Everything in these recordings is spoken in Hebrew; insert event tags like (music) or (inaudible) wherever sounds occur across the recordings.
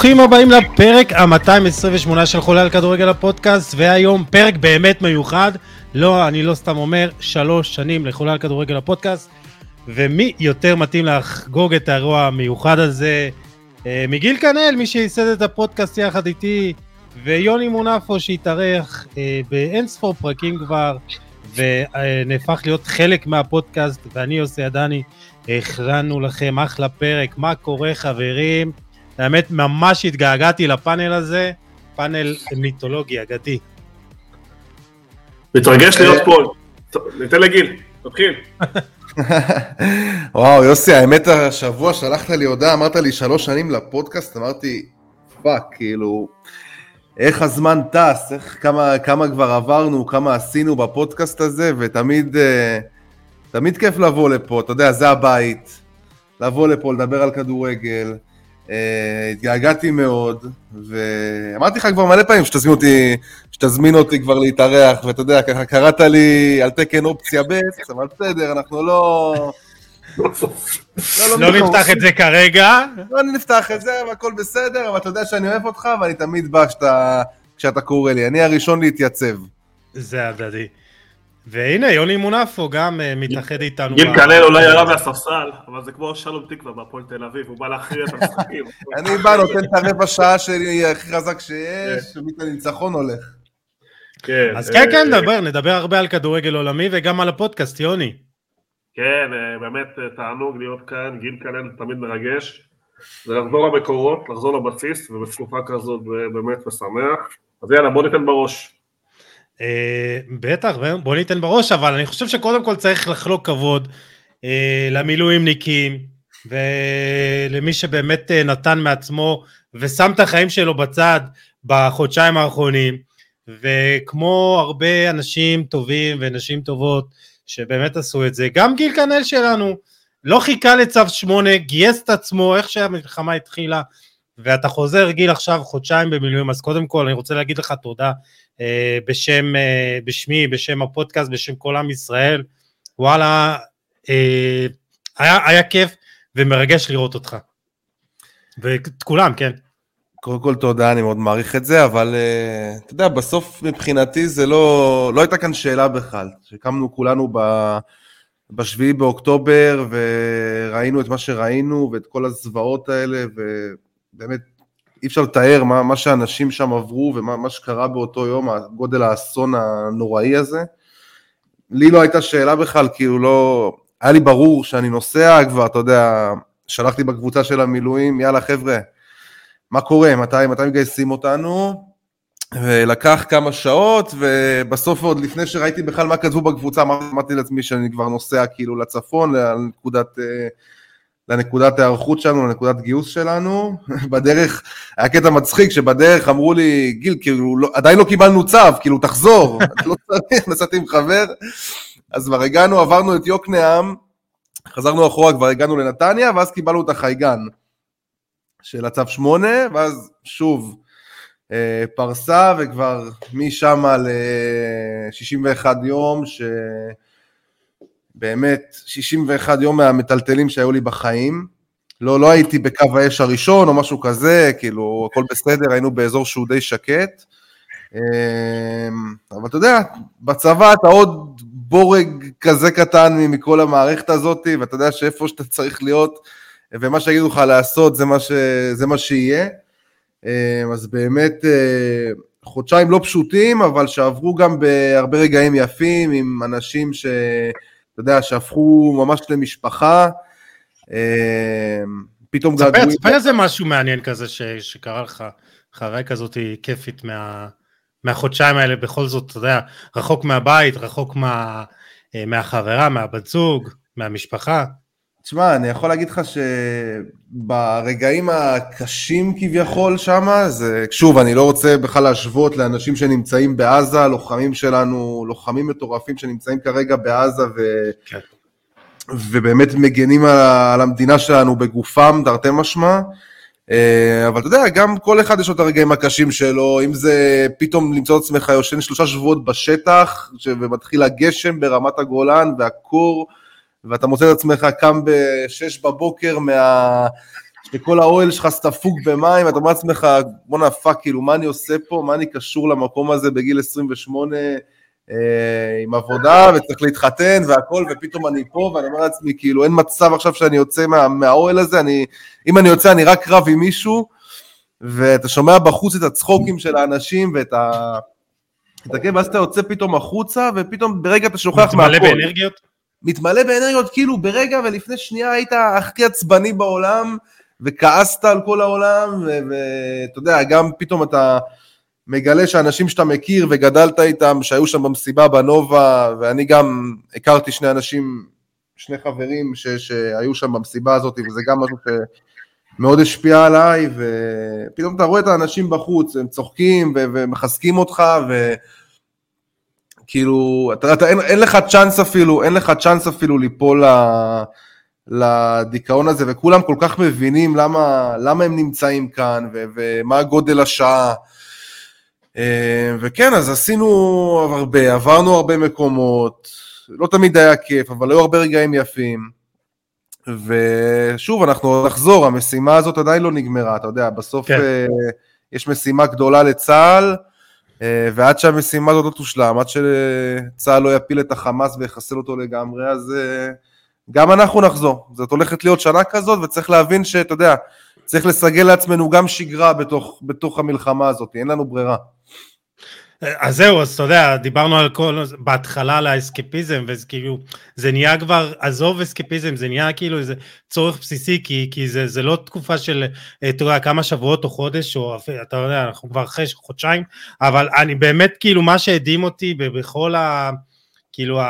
ברוכים הבאים לפרק ה-228 של חולה על כדורגל הפודקאסט, והיום פרק באמת מיוחד. לא, אני לא סתם אומר, שלוש שנים לחולה על כדורגל הפודקאסט, ומי יותר מתאים לחגוג את האירוע המיוחד הזה אה, מגיל כנל, מי שייסד את הפודקאסט יחד איתי, ויוני מונפו שהתארח אה, באין ספור פרקים כבר, ונהפך להיות חלק מהפודקאסט, ואני יוסי עדני, הכנו לכם אחלה פרק, מה קורה חברים? האמת, ממש התגעגעתי לפאנל הזה, פאנל מיתולוגי אגדי. מתרגש להיות פה, ניתן לגיל, תתחיל. (laughs) וואו, יוסי, האמת השבוע שלחת לי הודעה, אמרת לי שלוש שנים לפודקאסט, אמרתי, fuck, כאילו, איך הזמן טס, איך, כמה, כמה כבר עברנו, כמה עשינו בפודקאסט הזה, ותמיד אה, תמיד כיף לבוא לפה, אתה יודע, זה הבית, לבוא לפה, לדבר על כדורגל. Uh, התגעגעתי מאוד, ואמרתי לך כבר מלא פעמים שתזמין אותי, שתזמין אותי כבר להתארח, ואתה יודע, ככה קראת לי על תקן אופציה ב', אבל בסדר, אנחנו לא... לא, לא, לא נפתח את זה כרגע. לא נפתח את זה, אבל הכל בסדר, אבל אתה יודע שאני אוהב אותך, ואני תמיד בא כשאתה קורא לי. אני הראשון להתייצב. זה הדדי. והנה, יוני מונפו גם uh, מתאחד איתנו. גיל קלל אולי ירד מהספסל, אבל זה כמו שלום תקווה בהפועל תל אביב, הוא בא להכריע את המשחקים. (laughs) אני בא, נותן את הרבע שעה שלי הכי חזק שיש, כן. ומית הניצחון הולך. כן. אז כן, כן, נדבר, אה, נדבר הרבה על כדורגל עולמי וגם על הפודקאסט, יוני. כן, אה, באמת תענוג להיות כאן, גיל קלל תמיד מרגש. זה לחזור למקורות, לחזור לבסיס, ובתקופה כזאת באמת משמח. אז יאללה, בוא ניתן בראש. אה, בטח, בוא ניתן בראש, אבל אני חושב שקודם כל צריך לחלוק כבוד אה, למילואימניקים ולמי שבאמת אה, נתן מעצמו ושם את החיים שלו בצד בחודשיים האחרונים, וכמו הרבה אנשים טובים ונשים טובות שבאמת עשו את זה, גם גיל כנל שלנו לא חיכה לצו 8, גייס את עצמו איך שהמלחמה התחילה, ואתה חוזר גיל עכשיו חודשיים במילואים, אז קודם כל אני רוצה להגיד לך תודה אה, בשם, אה, בשמי, בשם הפודקאסט, בשם כל עם ישראל, וואלה, אה, היה, היה כיף ומרגש לראות אותך. ואת כולם, כן. קודם כל תודה, אני מאוד מעריך את זה, אבל אתה יודע, בסוף מבחינתי זה לא, לא הייתה כאן שאלה בכלל. שקמנו כולנו ב-7 באוקטובר וראינו את מה שראינו ואת כל הזוועות האלה, ובאמת אי אפשר לתאר מה, מה שאנשים שם עברו ומה שקרה באותו יום, גודל האסון הנוראי הזה. לי לא הייתה שאלה בכלל, כאילו לא... היה לי ברור שאני נוסע כבר, אתה יודע, שלחתי בקבוצה של המילואים, יאללה חבר'ה, מה קורה, מתי, מתי מגייסים אותנו? ולקח כמה שעות, ובסוף עוד לפני שראיתי בכלל מה כתבו בקבוצה, אמרתי לעצמי שאני כבר נוסע כאילו לצפון, לנקודת... לנקודת ההיערכות שלנו, לנקודת גיוס שלנו. (laughs) בדרך, היה קטע מצחיק שבדרך אמרו לי, גיל, כאילו, לא, עדיין לא קיבלנו צו, כאילו, תחזור, (laughs) לא צריך, נסעתי עם חבר. אז כבר הגענו, עברנו את יוקנעם, חזרנו אחורה, כבר הגענו לנתניה, ואז קיבלנו את החייגן של הצו 8, ואז שוב, אה, פרסה, וכבר משם ל-61 יום, ש... באמת 61 יום מהמטלטלים שהיו לי בחיים. לא, לא הייתי בקו האש הראשון או משהו כזה, כאילו, הכל בסדר, היינו באזור שהוא די שקט. אמ, אבל אתה יודע, בצבא אתה עוד בורג כזה קטן מכל המערכת הזאת, ואתה יודע שאיפה שאתה צריך להיות, ומה שיגידו לך לעשות זה מה, ש... זה מה שיהיה. אמ, אז באמת, אה, חודשיים לא פשוטים, אבל שעברו גם בהרבה רגעים יפים, עם אנשים ש... אתה יודע, שהפכו ממש למשפחה. אה, פתאום געגועים. תספר איזה משהו מעניין כזה ש, שקרה לך, חוויה כזאת כיפית מה, מהחודשיים האלה, בכל זאת, אתה יודע, רחוק מהבית, רחוק מה, אה, מהחברה, מהבת זוג, מהמשפחה. תשמע, אני יכול להגיד לך שברגעים הקשים כביכול שם, זה, שוב, אני לא רוצה בכלל להשוות לאנשים שנמצאים בעזה, לוחמים שלנו, לוחמים מטורפים שנמצאים כרגע בעזה ו... כן. ובאמת מגנים על המדינה שלנו בגופם, תרתי משמע. אה, אבל אתה יודע, גם כל אחד יש לו את הרגעים הקשים שלו, אם זה פתאום למצוא את עצמך יושן שלושה שבועות בשטח, ומתחיל הגשם ברמת הגולן והקור, ואתה מוצא את עצמך קם ב-6 בבוקר מה... שכל האוהל שלך ספוג במים, ואתה אומר לעצמך, בואנה fuck, כאילו, מה אני עושה פה, מה אני קשור למקום הזה בגיל 28 אה, עם עבודה, וצריך להתחתן והכל, ופתאום אני פה, ואני אומר לעצמי, כאילו, אין מצב עכשיו שאני יוצא מה, מהאוהל הזה, אני, אם אני יוצא אני רק רב עם מישהו, ואתה שומע בחוץ את הצחוקים של האנשים ואת ה... את הכיף, ואז אתה יוצא פתאום החוצה, ופתאום ברגע אתה שוכח מהכל. מתמלא באנרגיות? מתמלא באנרגיות, כאילו ברגע ולפני שנייה היית הכי עצבני בעולם, וכעסת על כל העולם, ואתה יודע, גם פתאום אתה מגלה שאנשים שאתה מכיר וגדלת איתם, שהיו שם במסיבה בנובה, ואני גם הכרתי שני אנשים, שני חברים ש, שהיו שם במסיבה הזאת, וזה גם משהו שמאוד השפיע עליי, ופתאום אתה רואה את האנשים בחוץ, הם צוחקים ומחזקים אותך, ו... כאילו, אתה, אתה, אין, אין לך צ'אנס אפילו, אין לך צ'אנס אפילו ליפול ל... לדיכאון הזה, וכולם כל כך מבינים למה, למה הם נמצאים כאן, ו, ומה גודל השעה. אה, וכן, אז עשינו הרבה, עברנו הרבה מקומות, לא תמיד היה כיף, אבל היו הרבה רגעים יפים. ושוב, אנחנו נחזור, המשימה הזאת עדיין לא נגמרה, אתה יודע, בסוף כן. אה, יש משימה גדולה לצה"ל, ועד שהמשימה הזאת לא תושלם, עד שצה"ל לא יפיל את החמאס ויחסל אותו לגמרי, אז גם אנחנו נחזור. זאת הולכת להיות שנה כזאת, וצריך להבין שאתה יודע, צריך לסגל לעצמנו גם שגרה בתוך, בתוך המלחמה הזאת, אין לנו ברירה. אז זהו, אז אתה יודע, דיברנו על כל, בהתחלה על האסקפיזם, וזה כאילו, זה נהיה כבר, עזוב אסקפיזם, זה נהיה כאילו איזה צורך בסיסי, כי, כי זה, זה לא תקופה של, אתה יודע, כמה שבועות או חודש, או אתה יודע, אנחנו כבר אחרי חודשיים, אבל אני באמת, כאילו, מה שהדהים אותי בכל ה... כאילו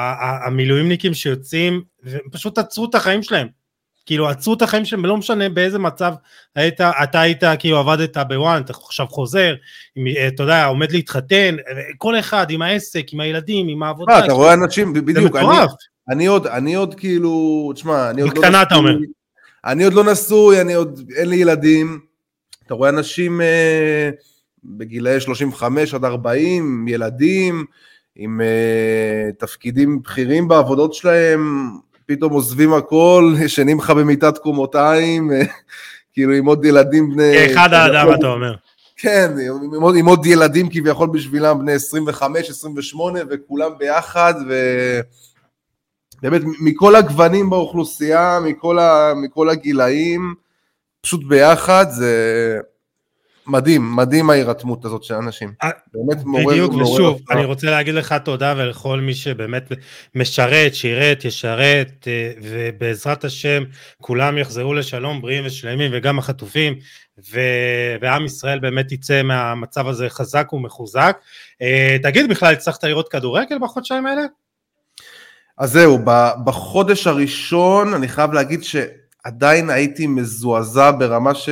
המילואימניקים שיוצאים, פשוט עצרו את החיים שלהם. כאילו עצרו את החיים שלהם, לא משנה באיזה מצב היית, אתה היית, כאילו עבדת בוואן, אתה עכשיו חוזר, אתה יודע, עומד להתחתן, כל אחד עם העסק, עם הילדים, עם העבודה. אתה רואה אנשים, בדיוק, אני, אני עוד, אני עוד כאילו, תשמע, אני עוד לא נשוי, אתה אומר. אני עוד לא נשוי, אני עוד, אין לי ילדים, אתה רואה אנשים אה, בגילאי 35 עד 40, ילדים, עם uh, תפקידים בכירים בעבודות שלהם, פתאום עוזבים הכל, ישנים לך במיטת קומותיים, אה, כאילו עם עוד ילדים בני... כאחד האדם אתה אומר. כן, עם עוד, עם עוד ילדים כביכול בשבילם בני 25, 28 וכולם ביחד, ובאמת מכל הגוונים באוכלוסייה, מכל, ה... מכל הגילאים, פשוט ביחד, זה מדהים, מדהים ההירתמות הזאת של אנשים. אה, באמת מעורר... בדיוק, ושוב, אני רוצה להגיד לך תודה ולכל מי שבאמת משרת, שירת, ישרת, אה, ובעזרת השם כולם יחזרו לשלום בריאים ושלמים, וגם החטופים, ו... ועם ישראל באמת יצא מהמצב הזה חזק ומחוזק. אה, תגיד, בכלל הצלחת לראות כדורגל בחודשיים האלה? אז זהו, בחודש הראשון אני חייב להגיד שעדיין הייתי מזועזע ברמה ש...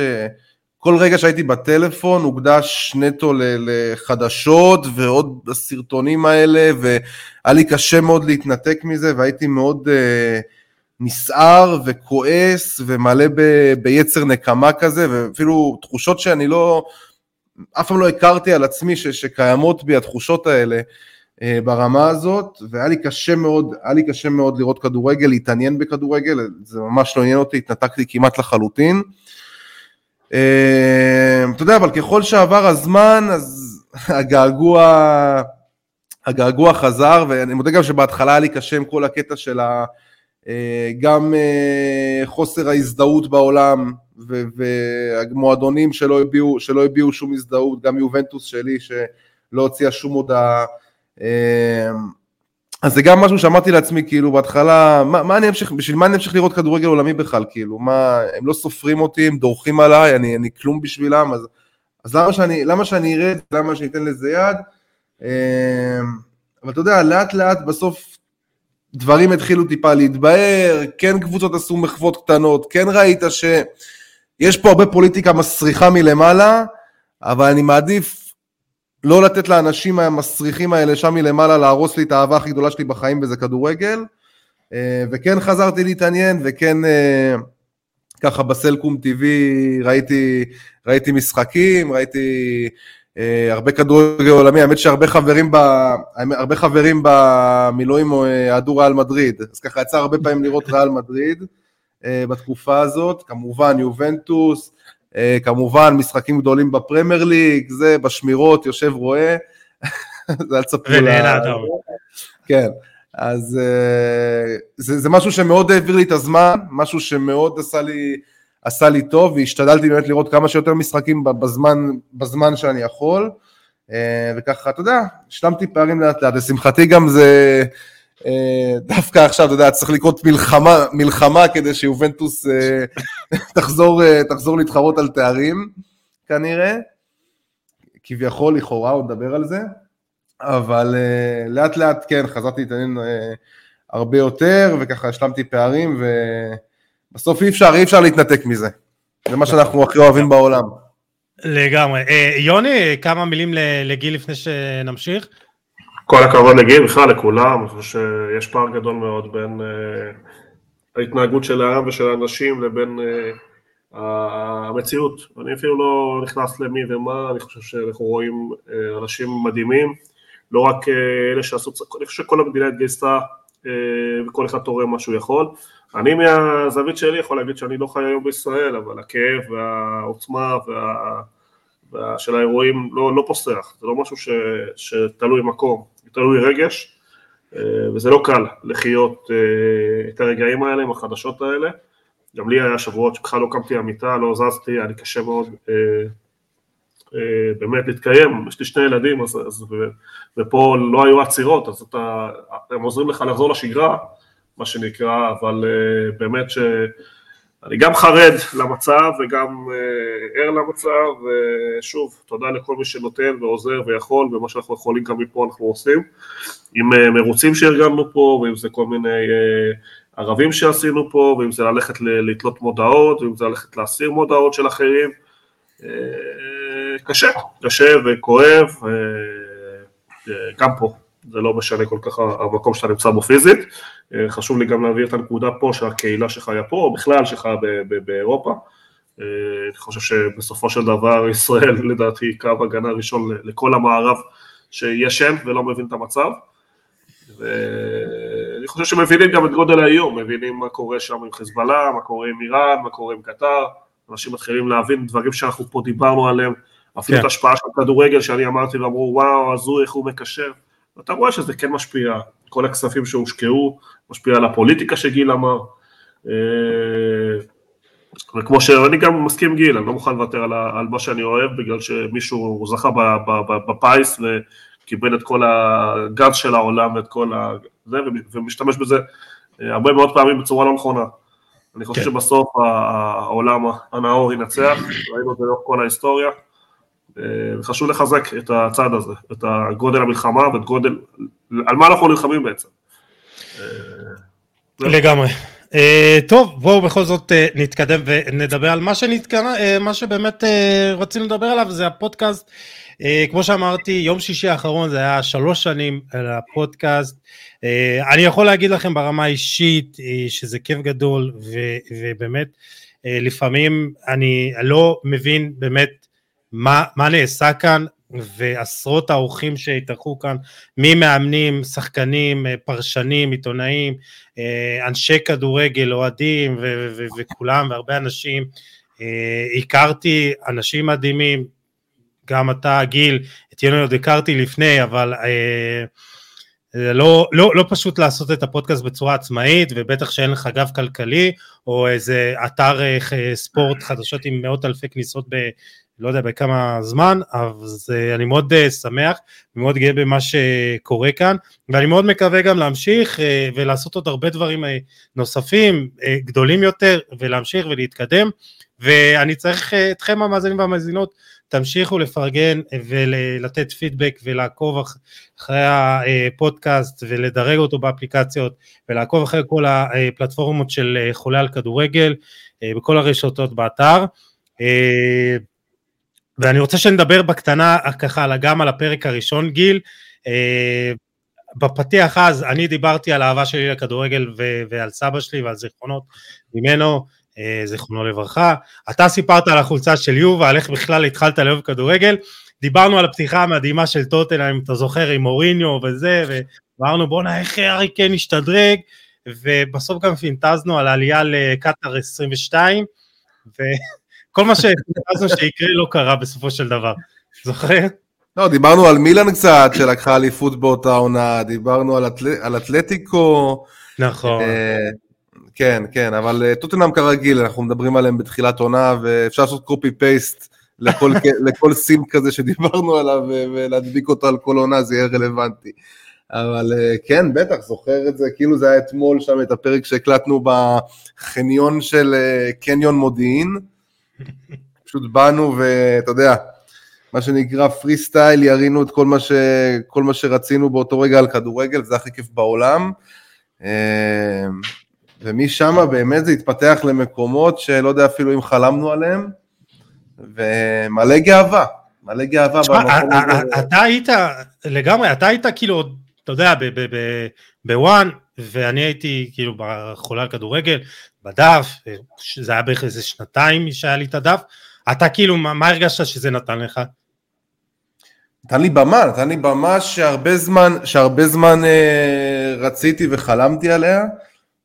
כל רגע שהייתי בטלפון הוקדש נטו לחדשות ועוד הסרטונים האלה והיה לי קשה מאוד להתנתק מזה והייתי מאוד uh, נסער וכועס ומלא ב, ביצר נקמה כזה ואפילו תחושות שאני לא, אף פעם לא הכרתי על עצמי ש, שקיימות בי התחושות האלה uh, ברמה הזאת והיה לי קשה מאוד, היה לי קשה מאוד לראות כדורגל, להתעניין בכדורגל, זה ממש לא עניין אותי, התנתקתי כמעט לחלוטין. אמ, אתה יודע, אבל ככל שעבר הזמן, אז הגעגוע, הגעגוע חזר, ואני מודה גם שבהתחלה היה לי קשה עם כל הקטע של ה... אה, גם אה, חוסר ההזדהות בעולם, והמועדונים שלא שלא הביעו שום הזדהות, גם יובנטוס שלי שלא הוציאה שום הודעה. אז זה גם משהו שאמרתי לעצמי, כאילו, בהתחלה, מה, מה אני אמשיך, בשביל מה אני אמשיך לראות כדורגל עולמי בכלל, כאילו, מה, הם לא סופרים אותי, הם דורכים עליי, אני, אני כלום בשבילם, אז, אז למה שאני, למה שאני ארד, למה שאני אתן לזה יד? אמ, אבל אתה יודע, לאט לאט בסוף דברים התחילו טיפה להתבהר, כן קבוצות עשו מחוות קטנות, כן ראית שיש פה הרבה פוליטיקה מסריחה מלמעלה, אבל אני מעדיף לא לתת לאנשים המסריחים האלה שם מלמעלה להרוס לי את האהבה הכי גדולה שלי בחיים וזה כדורגל. אה, וכן חזרתי להתעניין וכן אה, ככה בסלקום TV ראיתי, ראיתי משחקים, ראיתי אה, הרבה כדורגל עולמי, האמת שהרבה חברים, ב, הרבה חברים במילואים אוהדו ריאל מדריד, אז ככה יצא הרבה פעמים לראות ריאל מדריד בתקופה הזאת, כמובן יובנטוס, כמובן משחקים גדולים בפרמייר ליג, זה בשמירות יושב רואה, (laughs) זה אל תספרו לה... כן, אז זה, זה משהו שמאוד העביר לי את הזמן, משהו שמאוד עשה לי, עשה לי טוב, והשתדלתי באמת לראות כמה שיותר משחקים בזמן, בזמן שאני יכול, וככה, אתה יודע, השלמתי פערים לאט לאט, לשמחתי גם זה... דווקא עכשיו, אתה יודע, צריך לקרות מלחמה, מלחמה כדי שיובנטוס (laughs) תחזור, תחזור להתחרות על תארים, כנראה. כביכול, לכאורה, עוד נדבר על זה. אבל לאט לאט כן, חזרתי להתעניין הרבה יותר, וככה השלמתי פערים, ובסוף אי אפשר, אי אפשר להתנתק מזה. זה מה שאנחנו הכי אוהבים בעולם. לגמרי. יוני, כמה מילים לגיל לפני שנמשיך? כל הכבוד לגיל, בכלל לכולם, אני חושב שיש פער גדול מאוד בין uh, ההתנהגות של העם ושל האנשים לבין uh, המציאות. אני אפילו לא נכנס למי ומה, אני חושב שאנחנו רואים uh, אנשים מדהימים. לא רק אה, אלה שעשו, אני חושב שכל המדינה התגייסה אה, וכל אחד תורם מה שהוא יכול. אני מהזווית שלי יכול להגיד שאני לא חי היום בישראל, אבל הכאב והעוצמה וה... של האירועים לא, לא פוסח, זה לא משהו ש... שתלוי מקום, תלוי רגש, אה, וזה לא קל לחיות את הרגעים האלה עם החדשות האלה. גם לי היה שבועות שבכלל לא קמתי המיטה, לא זזתי, היה לי קשה מאוד אה, באמת להתקיים, יש לי שני ילדים, אז, אז, ופה לא היו עצירות, אז אתה, הם עוזרים לך לחזור לשגרה, מה שנקרא, אבל באמת שאני גם חרד למצב וגם uh, ער למצב, ושוב, תודה לכל מי שנותן ועוזר ויכול, ומה שאנחנו יכולים גם מפה אנחנו עושים, עם uh, מרוצים שארגנו פה, ואם זה כל מיני uh, ערבים שעשינו פה, ואם זה ללכת לתלות מודעות, ואם זה ללכת להסיר מודעות של אחרים, קשה, קשה וכואב, גם פה, זה לא משנה כל כך המקום שאתה נמצא בו פיזית, חשוב לי גם להביא את הנקודה פה שהקהילה שחיה פה, או בכלל שחיה באירופה, אני חושב שבסופו של דבר (laughs) ישראל לדעתי קו הגנה ראשון לכל המערב שישן ולא מבין את המצב, ואני חושב שמבינים גם את גודל האיום, מבינים מה קורה שם עם חיזבאללה, מה קורה עם איראן, מה קורה עם קטר, אנשים מתחילים להבין דברים שאנחנו פה דיברנו עליהם, אפילו כן. את ההשפעה של כדורגל שאני אמרתי ואמרו וואו הזוי איך הוא מקשר, ואתה רואה שזה כן משפיע, כל הכספים שהושקעו, משפיע על הפוליטיקה שגיל אמר, אה, וכמו שאני גם מסכים גיל, אני לא מוכן לוותר על, על מה שאני אוהב בגלל שמישהו זכה בפיס וקיבל את כל הגז של העולם ואת כל ה... זה, ומשתמש בזה אה, הרבה מאוד פעמים בצורה לא נכונה. אני חושב כן. שבסוף העולם הנאור ינצח, ראינו את זה לאורך כל ההיסטוריה, וחשוב לחזק את הצד הזה, את הגודל המלחמה ואת גודל, על מה אנחנו נלחמים בעצם. אה, לגמרי. Uh, טוב, בואו בכל זאת uh, נתקדם ונדבר על מה, שנתקנה, uh, מה שבאמת uh, רצינו לדבר עליו, זה הפודקאסט. Uh, כמו שאמרתי, יום שישי האחרון זה היה שלוש שנים על הפודקאסט. Uh, אני יכול להגיד לכם ברמה האישית uh, שזה כיף גדול, ו, ובאמת, uh, לפעמים אני לא מבין באמת מה, מה נעשה כאן, ועשרות האורחים שהתארחו כאן, ממאמנים, שחקנים, פרשנים, עיתונאים, אנשי כדורגל, אוהדים ו- ו- וכולם, והרבה אנשים. הכרתי אנשים מדהימים, גם אתה, גיל, את יוני עוד הכרתי לפני, אבל לא, לא, לא פשוט לעשות את הפודקאסט בצורה עצמאית, ובטח שאין לך גב כלכלי, או איזה אתר ספורט חדשות עם מאות אלפי כניסות ב, לא יודע בכמה זמן, אז אני מאוד אה, שמח ומאוד גאה במה שקורה כאן, ואני מאוד מקווה גם להמשיך אה, ולעשות עוד הרבה דברים אה, נוספים, גדולים יותר, ולהמשיך ולהתקדם, ואני צריך אתכם המאזינים והמאזינות, תמשיכו לפרגן ולתת פידבק ולעקוב אחרי הפודקאסט ולדרג אותו באפליקציות ולעקוב אחרי כל הפלטפורמות של חולה על כדורגל בכל הרשתות באתר. ואני רוצה שנדבר בקטנה ככה גם על הפרק הראשון גיל. אה, בפתיח אז אני דיברתי על האהבה שלי לכדורגל ו- ועל סבא שלי ועל זיכרונות ממנו, אה, זיכרונו לברכה. אתה סיפרת על החולצה של יובה, על איך בכלל התחלת לאהוב כדורגל. דיברנו על הפתיחה המדהימה של טוטנה, אם אתה זוכר, עם מוריניו וזה, ואמרנו בואנה איך ארי כן השתדרג, ובסוף גם פינטזנו על העלייה לקטאר 22, וכל מה שפינטזנו שיקרה לא קרה בסופו של דבר, זוכר? לא, דיברנו על מילאן קצת, שלקחה אליפות באותה עונה, דיברנו על, אטל... על אתלטיקו. נכון. אה, כן, כן, אבל אה, טוטנאם כרגיל, אנחנו מדברים עליהם בתחילת עונה, ואפשר לעשות קופי פייסט לכל, (laughs) לכל סים כזה שדיברנו עליו, ולהדביק אותו על כל עונה, זה יהיה רלוונטי. אבל אה, כן, בטח, זוכר את זה, כאילו זה היה אתמול שם את הפרק שהקלטנו בחניון של קניון מודיעין. פשוט באנו ואתה יודע, מה שנקרא פרי סטייל, ירינו את כל מה, ש, כל מה שרצינו באותו רגע על כדורגל, זה הכי כיף בעולם. אה, ומשם באמת זה התפתח למקומות שלא יודע אפילו אם חלמנו עליהם, ומלא גאווה, מלא גאווה במקום הזה. אתה היית, לגמרי, אתה היית כאילו, אתה יודע, בוואן, ואני הייתי כאילו בחולה על כדורגל, בדף, זה היה בערך איזה שנתיים שהיה לי את הדף, אתה כאילו, מה, מה הרגשת שזה נתן לך? נתן לי במה, נתן לי במה שהרבה זמן, שהרבה זמן אה, רציתי וחלמתי עליה.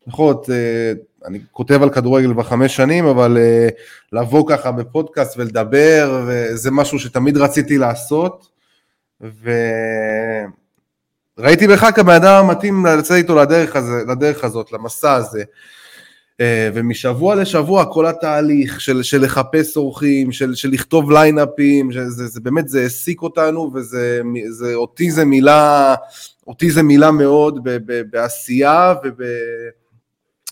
נכון, אה, אני כותב על כדורגל כבר חמש שנים, אבל אה, לבוא ככה בפודקאסט ולדבר, זה משהו שתמיד רציתי לעשות. וראיתי בך כבן אדם המתאים לצאת איתו לדרך, הזה, לדרך הזאת, למסע הזה. אה, ומשבוע לשבוע כל התהליך של, של לחפש אורחים, של, של לכתוב ליינאפים, זה, זה באמת, זה העסיק אותנו, וזה, זה, אותי זה מילה, אותי זה מילה מאוד ב, ב, בעשייה וב,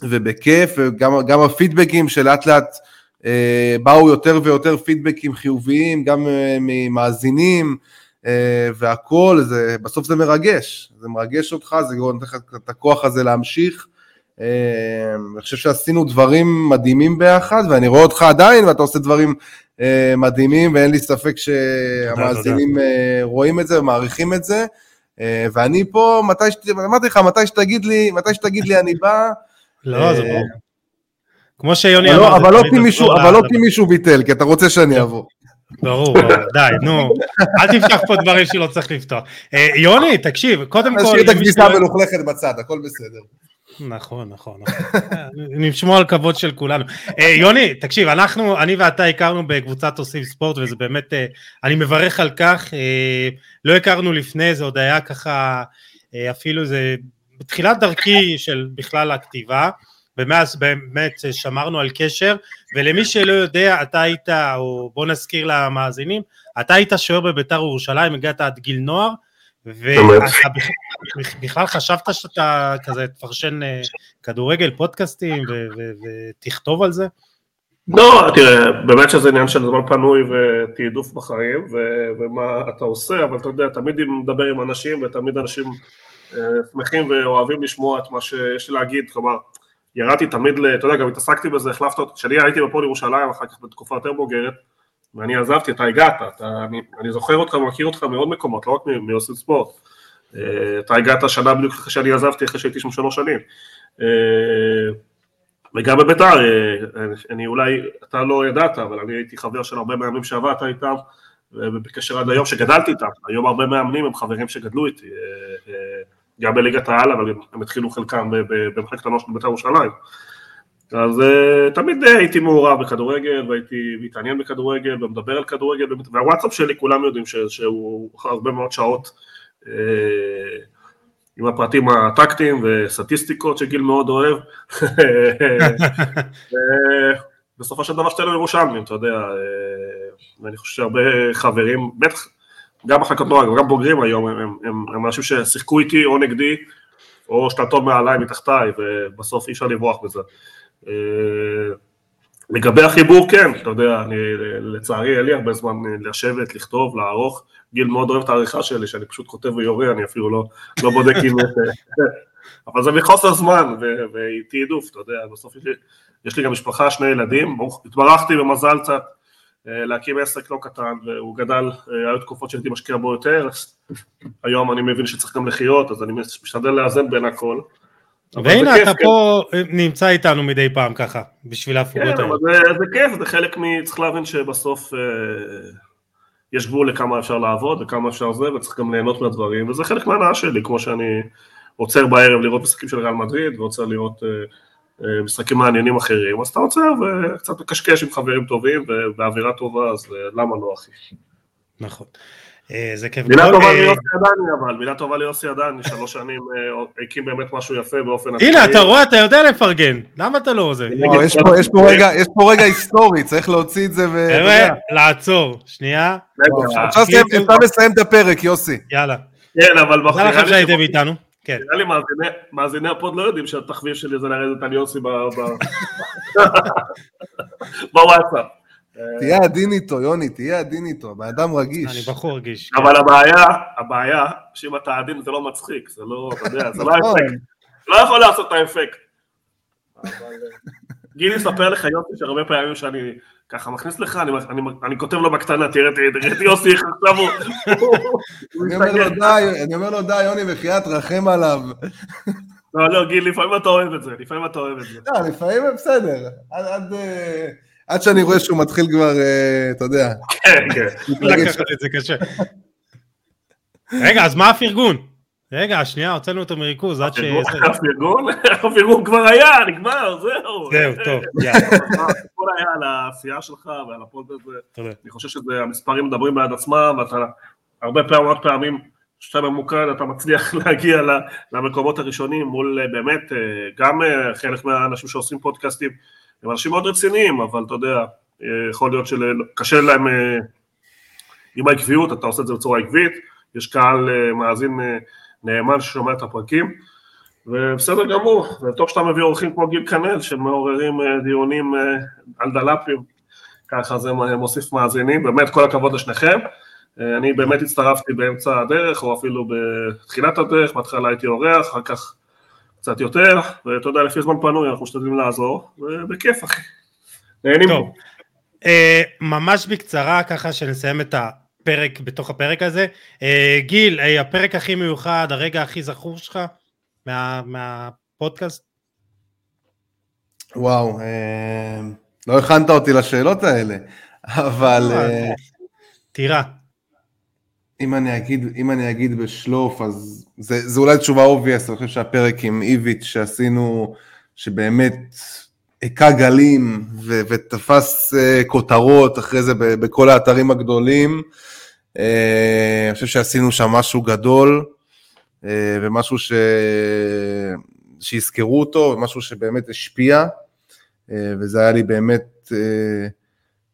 ובכיף, וגם הפידבקים שלאט לאט אה, באו יותר ויותר פידבקים חיוביים, גם אה, ממאזינים, אה, והכל, זה, בסוף זה מרגש, זה מרגש אותך, זה גורם לך את הכוח הזה להמשיך. אני חושב שעשינו דברים מדהימים ביחד, ואני רואה אותך עדיין, ואתה עושה דברים אה, מדהימים, ואין לי ספק שהמאזינים אה, רואים את זה ומעריכים את זה. אה, ואני פה, מתי, אמרתי לך, מתי שתגיד לי, מתי שתגיד לי אני בא. לא, זה ברור. כמו שיוני אמר. לא, אבל לא אותי מישהו ביטל, כי אתה רוצה שאני אבוא. ברור, די, נו, אל תפתח פה דברים שלא צריך לפתוח. יוני, תקשיב, קודם כל... תשאיר את הכביסה המלוכלכת בצד, הכל בסדר. נכון, נכון, נכון. נשמור על כבוד של כולנו. אה, יוני, תקשיב, אנחנו, אני ואתה הכרנו בקבוצת עושים ספורט, וזה באמת, אה, אני מברך על כך. אה, לא הכרנו לפני, זה עוד היה ככה, אפילו זה בתחילת דרכי של בכלל הכתיבה, ומאז באמת שמרנו על קשר, ולמי שלא יודע, אתה היית, או בוא נזכיר למאזינים, אתה היית שוער בביתר ירושלים, הגעת עד גיל נוער, ואתה בכלל חשבת שאתה כזה תפרשן אה, כדורגל, פודקאסטים ותכתוב על זה? לא, תראה, באמת שזה עניין של זמן פנוי ותעדוף בחיים ומה אתה עושה, אבל אתה יודע, תמיד אם מדבר עם אנשים ותמיד אנשים אה, שמחים ואוהבים לשמוע את מה שיש לי להגיד, כלומר, ירדתי תמיד, אתה יודע, גם התעסקתי בזה, החלפת אותי, כשאני הייתי בפועל ירושלים, אחר כך בתקופה יותר בוגרת, ואני עזבתי, אתה הגעת, אתה, אני, אני זוכר אותך ומכיר אותך מעוד מקומות, לא רק מעושה ספורט. Uh, אתה הגעת שנה בדיוק אחרי שאני עזבתי, אחרי שהייתי שם שלוש שנים. Uh, וגם בביתר, uh, אני אולי, אתה לא ידעת, אבל אני הייתי חבר של הרבה מאמנים שעבדת איתם, ובקשר עד היום שגדלתי איתם. היום הרבה מאמנים הם חברים שגדלו איתי, גם בליגת העל, אבל הם התחילו חלקם במחלקת הנוער של ביתר ירושלים. אז תמיד הייתי מעורב בכדורגל והייתי מתעניין בכדורגל ומדבר על כדורגל והוואטסאפ שלי כולם יודעים שהוא הרבה מאוד שעות עם הפרטים הטקטיים וסטטיסטיקות שגיל מאוד אוהב. (laughs) ובסופו של דבר שתינו ירושלמים, אתה יודע, ואני חושב שהרבה חברים, בטח גם מחלקות נוער וגם בוגרים היום הם, הם, הם, הם אנשים ששיחקו איתי או נגדי או שנתון מעליי מתחתיי ובסוף אי אפשר לברוח בזה אה, לגבי החיבור כן, אתה יודע, אני לצערי אין לי הרבה זמן לשבת, לכתוב, לערוך, גיל מאוד אוהב את העריכה שלי, שאני פשוט כותב ויורה, אני אפילו לא, לא בודק אם... (laughs) אבל זה מחוסר זמן ותעדוף, אתה יודע, בסוף יש לי, יש לי גם משפחה, שני ילדים, התברכתי במזל קצת אה, להקים עסק לא קטן, והוא גדל, אה, היו תקופות שהייתי משקיע בו יותר, היום אני מבין שצריך גם לחיות, אז אני משתדל לאזן בין הכל. והנה אתה פה נמצא איתנו מדי פעם ככה, בשביל ההפוגות האלה. כן, אבל זה כיף, זה חלק מ... צריך להבין שבסוף אה, יש גבול לכמה אפשר לעבוד וכמה אפשר זה, וצריך גם ליהנות מהדברים, וזה חלק מהנאה שלי, כמו שאני עוצר בערב לראות משחקים של ריאל מדריד, ועוצר לראות אה, אה, משחקים מעניינים אחרים, אז אתה עוצר וקצת מקשקש עם חברים טובים ובאווירה טובה, אז אה, למה לא אחי? נכון. אה, זה כיף מילה. טובה אה, ליוסי עדני אבל, מילה טובה ליוסי עדני, שלוש שנים אה, הקים באמת משהו יפה באופן הנה, אתה רואה, אתה יודע לפרגן, למה אתה לא זה? וואו, יש פה- רגע- יש פה רגע היסטורי, צריך להוציא את זה ו... לעצור, שנייה, אפשר לסיים- את הפרק, יוסי. יאללה. כן, אבל תודה לכם שהייתם איתנו. כן. נראה לי מאזיני- הפוד לא יודעים שהתחביב שלי זה לרדת על יוסי (laughs) בוואטסאפ. תהיה עדין איתו, יוני, תהיה עדין איתו, בן אדם רגיש. אני בחור רגיש. אבל הבעיה, הבעיה, שאם אתה עדין זה לא מצחיק, זה לא, אתה יודע, זה לא נכון. האפקט. לא יכול לעשות את האפקט. אה, גילי יספר לך יוסי שהרבה פעמים שאני ככה מכניס לך, אני, אני, אני כותב לו בקטנה, תראה, תראה, את יוסי, איך עכשיו הוא... (laughs) אני אומר לו. די, אני אומר לו די, יוני, בחייאת, רחם עליו. לא, לא, גיל, לפעמים אתה אוהב את זה, לפעמים אתה אוהב את זה. לא, לפעמים בסדר. עד- עד, שאני רואה שהוא מתחיל כבר, אה, אתה יודע, כן, כן. לקחת את זה קשה. רגע, אז מה הפרגון? רגע, שנייה, הוצאנו אותו מריכוז עד ש... הפרגון? (laughs) הפרגון כבר היה, נגמר, זהו. זהו, טוב, (laughs) יאללה, הכל היה על העשייה שלך ועל הפוד הזה. תודה. אני חושב שהמספרים מדברים בעד עצמם, ואתה הרבה פעמים, עוד פעמים, כשאתה ממוקד, אתה מצליח (laughs) להגיע למקומות הראשונים מול אה, באמת, אה, גם חלק מהאנשים שעושים פודקאסטים, הם אנשים מאוד רציניים, אבל אתה יודע, יכול להיות שקשה להם אה, עם העקביות, אתה עושה את זה בצורה עקבית, יש קהל אה, מאזין אה, נאמן ששומע את הפרקים, ובסדר גמור, זה טוב שאתה מביא אורחים כמו גיל כנל, שמעוררים דיונים על דלפים, ככה זה מוסיף מאזינים, באמת כל הכבוד לשניכם. אני באמת הצטרפתי באמצע הדרך, או אפילו בתחילת הדרך, בהתחלה הייתי אורח, אחר כך קצת יותר, ואתה יודע, לפי זמן פנוי אנחנו משתדלים לעזור, ובכיף אחי. נהנים טוב. אה, ממש בקצרה, ככה שנסיים את הפרק בתוך הפרק הזה. אה, גיל, אה, הפרק הכי מיוחד, הרגע הכי זכור שלך מה- מהפודקאסט? וואו, אה, לא הכנת אותי לשאלות האלה, אבל אה, טירה. אם אני אגיד, אם אני אגיד בשלוף, אז זה, זה אולי תשובה obvious, אני חושב שהפרק עם איביץ' שעשינו, שבאמת היכה גלים ו- ותפס uh, כותרות אחרי זה ב- בכל האתרים הגדולים, uh, אני חושב שעשינו שם משהו גדול, uh, ומשהו ש... שיזכרו אותו, ומשהו שבאמת השפיע, uh, וזה היה לי באמת... Uh,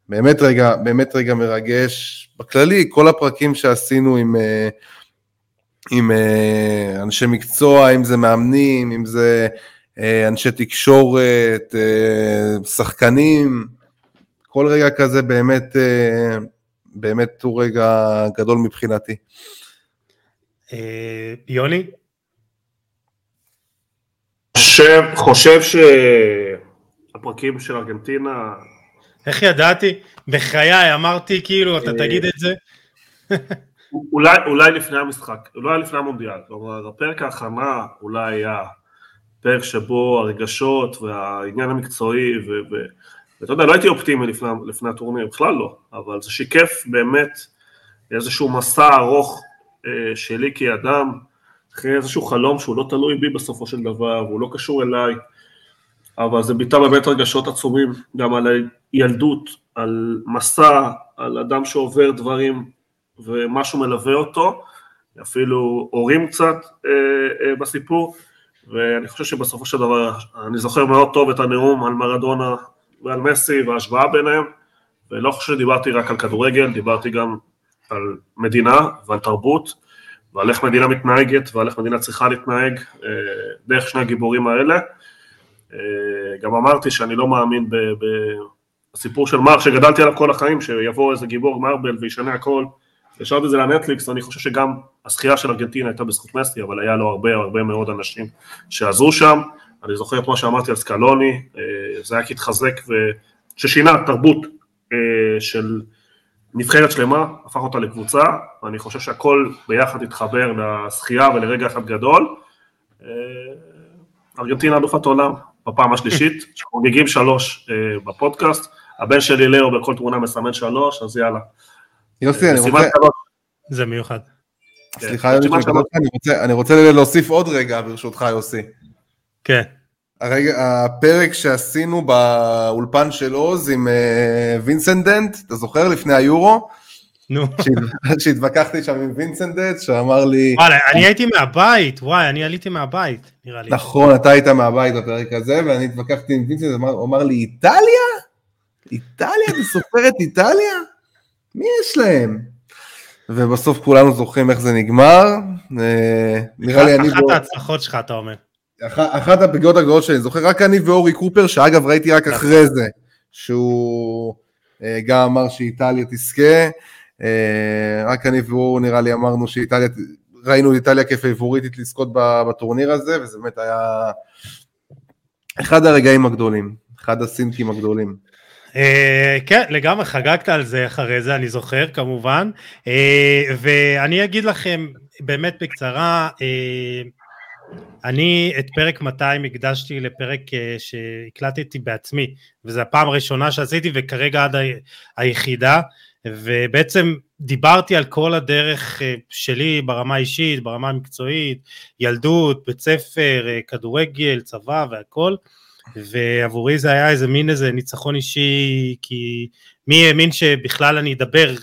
באמת רגע, באמת רגע מרגש. בכללי, כל הפרקים שעשינו עם, אה, עם אה, אנשי מקצוע, אם זה מאמנים, אם זה אה, אנשי תקשורת, שחקנים, כל רגע כזה באמת, באמת הוא רגע גדול מבחינתי. יוני? חושב, חושב שהפרקים של ארגנטינה, איך ידעתי? בחיי, אמרתי כאילו, אתה אה, תגיד את זה? אולי, אולי לפני המשחק, אולי לפני המונדיאל, כלומר הפרק ההכנה אולי היה פרק שבו הרגשות והעניין המקצועי, ואתה יודע, לא הייתי אופטימי לפני, לפני הטורניר, בכלל לא, אבל זה שיקף באמת איזשהו מסע ארוך אה, שלי כאדם, אחרי איזשהו חלום שהוא לא תלוי בי בסופו של דבר, והוא לא קשור אליי, אבל זה ביטא באמת רגשות עצומים, גם על הילדות, על מסע, על אדם שעובר דברים ומשהו מלווה אותו, אפילו הורים קצת אה, אה, בסיפור, ואני חושב שבסופו של דבר, אני זוכר מאוד טוב את הנאום על מרדונה ועל מסי וההשוואה ביניהם, ולא חושב שדיברתי רק על כדורגל, דיברתי גם על מדינה ועל תרבות, ועל איך מדינה מתנהגת ועל איך מדינה צריכה להתנהג אה, דרך שני הגיבורים האלה. אה, גם אמרתי שאני לא מאמין ב... ב הסיפור של מר שגדלתי עליו כל החיים, שיבוא איזה גיבור מרבל וישנה הכל, השארתי את זה לנטפליקס, אני חושב שגם הזכייה של ארגנטינה הייתה בזכות מסי, אבל היה לו הרבה הרבה מאוד אנשים שעזרו שם, אני זוכר את מה שאמרתי על סקלוני, אה, זה היה כהתחזק ששינה תרבות אה, של נבחרת שלמה, הפך אותה לקבוצה, ואני חושב שהכל ביחד התחבר לזכייה ולרגע אחד גדול. ארגנטינה אלופת עולם בפעם השלישית, שחוגגים שלוש אה, לפודקאסט, הבן שלי לאו בכל תמונה מסמן שלוש, אז יאללה. יוסי, אני סימן רוצה, שלוש. זה מיוחד. סליחה, אני רוצה- אני רוצה להוסיף עוד רגע, ברשותך, יוסי. כן. הרגע, הפרק שעשינו באולפן של עוז עם אה, וינסנדנט, אתה זוכר? לפני היורו? נו. שהת- שהתווכחתי שם עם וינסנדנט, שאמר לי, וואלה, אני הייתי מהבית, וואי, אני עליתי מהבית, נראה לי. נכון, אתה היית מהבית בפרק הזה, ואני התווכחתי עם וינסנדנט, אמר- הוא אמר לי, איטליה? איטליה? אתה סופר את איטליה? מי יש להם? ובסוף כולנו זוכרים איך זה נגמר. אה, נראה לי אני... אחת ההצלחות שלך, אתה אומר. אח- אחת הפגיעות הגדולות שאני זוכר, רק אני ואורי קופר, שאגב ראיתי רק אחרי זה, שהוא אה, גם אמר שאיטליה תזכה, רק אני והוא נראה לי אמרנו שאיטליה, ראינו את איטליה כפייבוריטית לזכות בטורניר הזה, וזה באמת היה אחד הרגעים הגדולים, אחד הסינקים הגדולים. אה, כן, לגמרי חגגת על זה אחרי זה, אני זוכר כמובן. אה, ואני אגיד לכם באמת בקצרה, אה, אני את פרק 200 הקדשתי לפרק אה, שהקלטתי בעצמי, וזו הפעם הראשונה שעשיתי וכרגע עד היחידה, ובעצם דיברתי על כל הדרך אה, שלי ברמה האישית, ברמה המקצועית, ילדות, בית ספר, אה, כדורגל, צבא והכל. ועבורי זה היה איזה מין איזה ניצחון אישי, כי מי האמין שבכלל אני אדבר,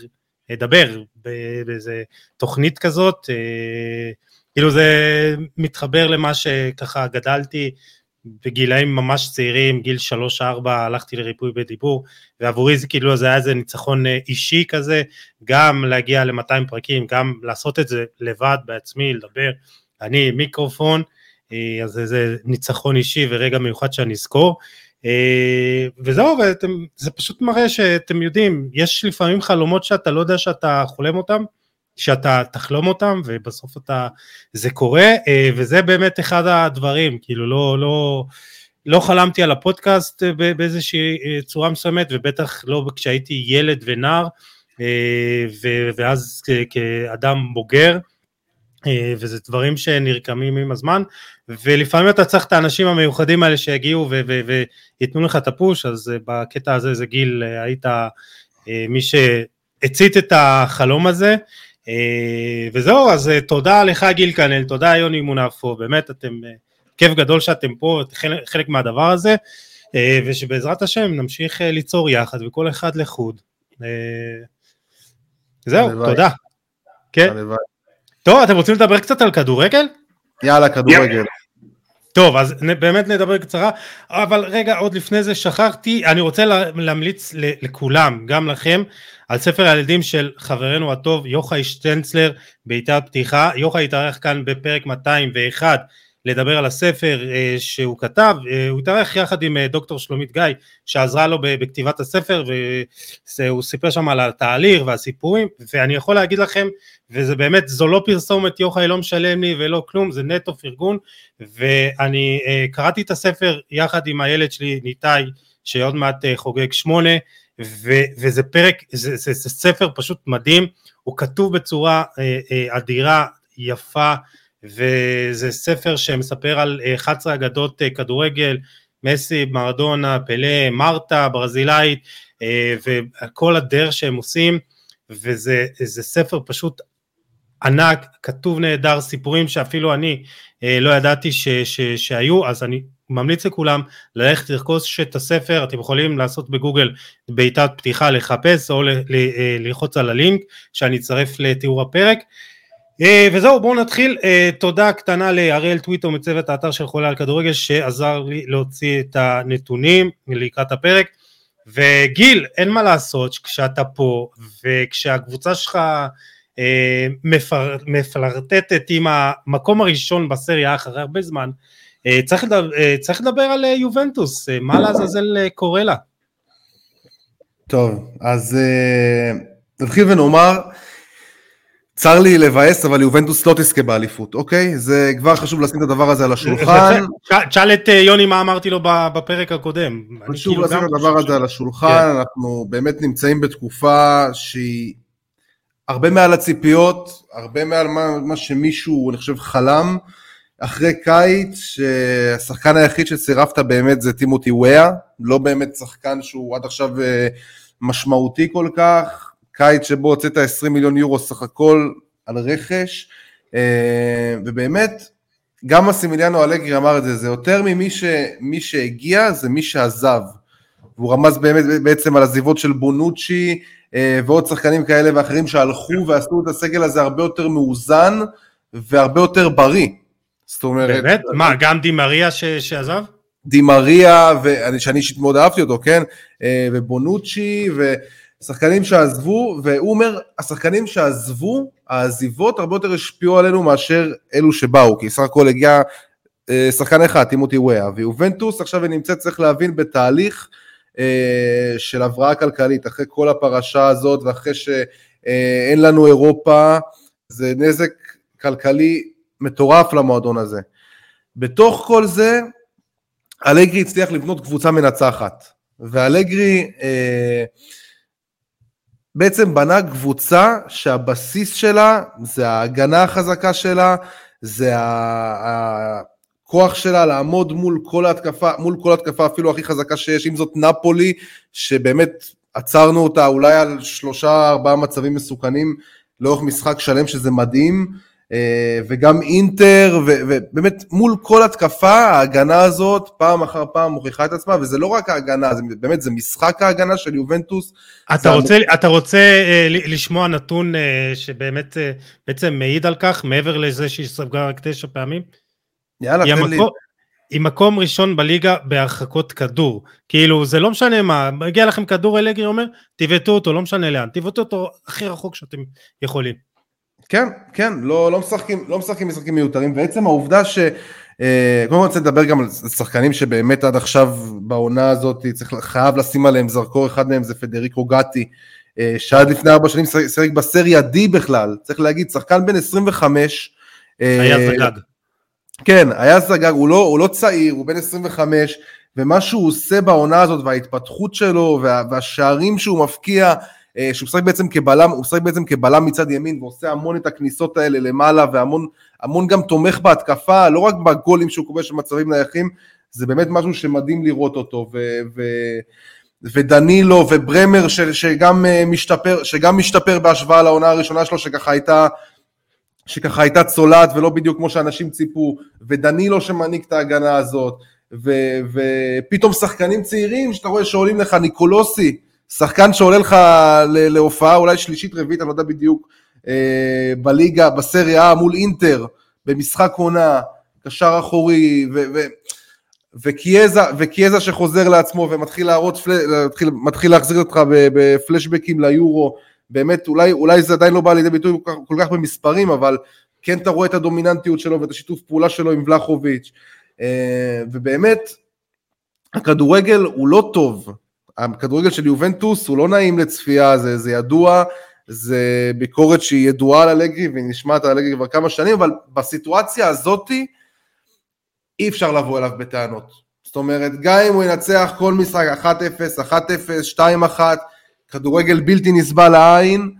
אדבר באיזה תוכנית כזאת, אה, כאילו זה מתחבר למה שככה גדלתי בגילאים ממש צעירים, גיל 3-4 הלכתי לריפוי בדיבור, ועבורי זה כאילו זה היה איזה ניצחון אה, אישי כזה, גם להגיע ל-200 פרקים, גם לעשות את זה לבד בעצמי, לדבר, אני מיקרופון, אה, אז זה, זה ניצחון אישי ורגע מיוחד שאני אזכור. אה, וזהו, ואתם, זה פשוט מראה שאתם יודעים, יש לפעמים חלומות שאתה לא יודע שאתה חולם אותם, שאתה תחלום אותם ובסוף אתה, זה קורה, אה, וזה באמת אחד הדברים, כאילו לא, לא, לא חלמתי על הפודקאסט אה, באיזושהי אה, צורה מסוימת, ובטח לא כשהייתי ילד ונער, ואז כאדם בוגר, וזה דברים שנרקמים עם הזמן, ולפעמים אתה צריך את האנשים המיוחדים האלה שיגיעו וייתנו לך את הפוש, אז בקטע הזה זה גיל, היית מי שהצית את החלום הזה, וזהו, אז אה, תודה לך גיל כנל, תודה יוני מונפו, באמת אתם, אה, כיף גדול שאתם פה, חלק, מהדבר הזה, אה, ושבעזרת השם נמשיך אה, ליצור יחד וכל אחד לחוד. אה, זהו. תודה. כן. טוב, אתם רוצים לדבר קצת על כדורגל? יאללה, כדורגל. טוב, אז באמת נדבר קצרה, אבל רגע, עוד לפני זה שכחתי, אני רוצה לה- להמליץ לכולם, גם לכם, על ספר הילדים של חברנו הטוב יוחאי שטנצלר, בעיטת פתיחה. יוחאי התארח כאן בפרק 201 לדבר על הספר אה, שהוא כתב, אה, הוא התארח יחד עם אה, דוקטור שלומית גיא, שעזרה לו בכתיבת הספר, והוא סיפר שם על התהליך והסיפורים, ואני יכול להגיד לכם, וזה באמת, זו לא פרסומת, יוחאי לא משלם לי ולא כלום, זה נטו פרגון, ואני קראתי את הספר יחד עם הילד שלי ניתאי שעוד מעט חוגג שמונה ו- וזה פרק, זה, זה, זה ספר פשוט מדהים, הוא כתוב בצורה uh, uh, אדירה, יפה וזה ספר שמספר על uh, 11 אגדות uh, כדורגל, מסי, מרדונה, פלא, מרתה, ברזילאית uh, וכל הדרך שהם עושים וזה זה ספר פשוט ענק, כתוב נהדר, סיפורים שאפילו אני אה, לא ידעתי ש, ש, שהיו, אז אני ממליץ לכולם ללכת לרכוש את הספר, אתם יכולים לעשות בגוגל בעיטת פתיחה לחפש או אה, ללחוץ על הלינק שאני אצרף לתיאור הפרק. אה, וזהו בואו נתחיל, אה, תודה קטנה לאריאל טוויטו מצוות האתר של חולה על כדורגל שעזר לי להוציא את הנתונים לקראת הפרק. וגיל, אין מה לעשות, כשאתה פה, וכשהקבוצה שלך אה, מפר, מפלרטטת עם המקום הראשון בסריה אחרי הרבה זמן, אה, צריך, לדבר, אה, צריך לדבר על אה, יובנטוס, אה, מה לעזאזל אה, קורה לה? טוב, אז אה, נתחיל ונאמר, צר לי לבאס, אבל יובנטוס לא תזכה באליפות, אוקיי? זה כבר חשוב לשים את הדבר הזה על השולחן. (laughs) תשאל את אה, יוני מה אמרתי לו בפרק הקודם. חשוב כאילו לשים את הדבר הזה על השולחן, כן. אנחנו באמת נמצאים בתקופה שהיא הרבה מעל הציפיות, הרבה מעל מה, מה שמישהו, אני חושב, חלם. אחרי קיץ, שהשחקן היחיד שצירפת באמת זה טימותי וויה, לא באמת שחקן שהוא עד עכשיו אה, משמעותי כל כך. קיץ שבו הוצאת 20 מיליון יורו סך הכל, על רכש, אה, ובאמת, גם אסימיליאנו אלגרי אמר את זה, זה יותר ממי ש, שהגיע, זה מי שעזב. והוא רמז באמת בעצם על עזיבות של בונוצ'י אה, ועוד שחקנים כאלה ואחרים שהלכו ועשו את הסגל הזה הרבה יותר מאוזן והרבה יותר בריא. זאת אומרת... באמת? מה, גם דימריה שעזב? דימריה, שאני אישית מאוד אהבתי אותו, כן? אה, ובונוצ'י, ושחקנים שעזבו, והוא אומר, השחקנים שעזבו, העזיבות הרבה יותר השפיעו עלינו מאשר אלו שבאו, כי סך הכל הגיע אה, שחקן אחד, טימותי וויה, ויובנטוס עכשיו היא נמצאת, צריך להבין, בתהליך אה, של הבראה כלכלית, אחרי כל הפרשה הזאת, ואחרי שאין לנו אירופה, זה נזק כלכלי מטורף למועדון הזה. בתוך כל זה, אלגרי הצליח לבנות קבוצה מנצחת, ואלגרי אה, בעצם בנה קבוצה שהבסיס שלה זה ההגנה החזקה שלה, זה הכוח שלה לעמוד מול כל ההתקפה, מול כל התקפה אפילו הכי חזקה שיש, אם זאת נפולי, שבאמת עצרנו אותה אולי על שלושה ארבעה מצבים מסוכנים לאורך משחק שלם שזה מדהים, וגם אינטר, ובאמת מול כל התקפה, ההגנה הזאת פעם אחר פעם מוכיחה את עצמה, וזה לא רק ההגנה, זה באמת, זה משחק ההגנה של יובנטוס. אתה רוצה, המ... אתה רוצה אה, לשמוע נתון אה, שבאמת בעצם מעיד על כך, מעבר לזה שהיא ספגה רק תשע פעמים? יאללה, תן המקום, לי. היא מקום ראשון בליגה בהרחקות כדור. כאילו, זה לא משנה מה, מגיע לכם כדור, אלגרי אומר, תבעטו אותו, לא משנה לאן, תבעטו אותו הכי רחוק שאתם יכולים. כן, כן, לא, לא, משחקים, לא משחקים משחקים מיותרים, ועצם העובדה ש... אה, קודם כל רוצה לדבר גם על שחקנים שבאמת עד עכשיו בעונה הזאת צריך, חייב לשים עליהם זרקור, אחד מהם זה פדריקו גטי, אה, שעד לפני ארבע שנים שיחק בסריה D בכלל, צריך להגיד, שחקן בן 25. אה, היה זגג. כן, היה זגג, הוא לא, הוא לא צעיר, הוא בן 25, ומה שהוא עושה בעונה הזאת, וההתפתחות שלו, וה, והשערים שהוא מפקיע, אה, שהוא משחק בעצם כבלם, הוא משחק בעצם כבלם מצד ימין ועושה המון את הכניסות האלה למעלה והמון המון גם תומך בהתקפה, לא רק בגולים שהוא כובש במצבים נייחים, זה באמת משהו שמדהים לראות אותו, ו, ו, ודנילו וברמר ש, שגם, אה, משתפר, שגם משתפר בהשוואה לעונה הראשונה שלו, שככה הייתה שככה הייתה צולעת ולא בדיוק כמו שאנשים ציפו, ודנילו שמעניק את ההגנה הזאת, ו, ופתאום שחקנים צעירים שאתה רואה שעולים לך, ניקולוסי, שחקן שעולה לך להופעה אולי שלישית רביעית, אני לא יודע בדיוק, אה, בליגה, בסריה מול אינטר, במשחק עונה, קשר אחורי, ו... ו וקיאזה, וקיאזה שחוזר לעצמו ומתחיל להראות, מתחיל, מתחיל להחזיר אותך בפלשבקים ליורו, באמת אולי, אולי זה עדיין לא בא לידי ביטוי כל כך, כל כך במספרים, אבל כן אתה רואה את הדומיננטיות שלו ואת השיתוף פעולה שלו עם ולחוביץ', אה, ובאמת הכדורגל הוא לא טוב, הכדורגל של יובנטוס הוא לא נעים לצפייה, זה, זה ידוע, זה ביקורת שהיא ידועה על אלגרי והיא נשמעת על אלגרי כבר כמה שנים, אבל בסיטואציה הזאתי אי אפשר לבוא אליו בטענות. זאת אומרת, גם אם הוא ינצח כל משחק 1-0, 1-0, 2-1, כדורגל בלתי נסבל לעין,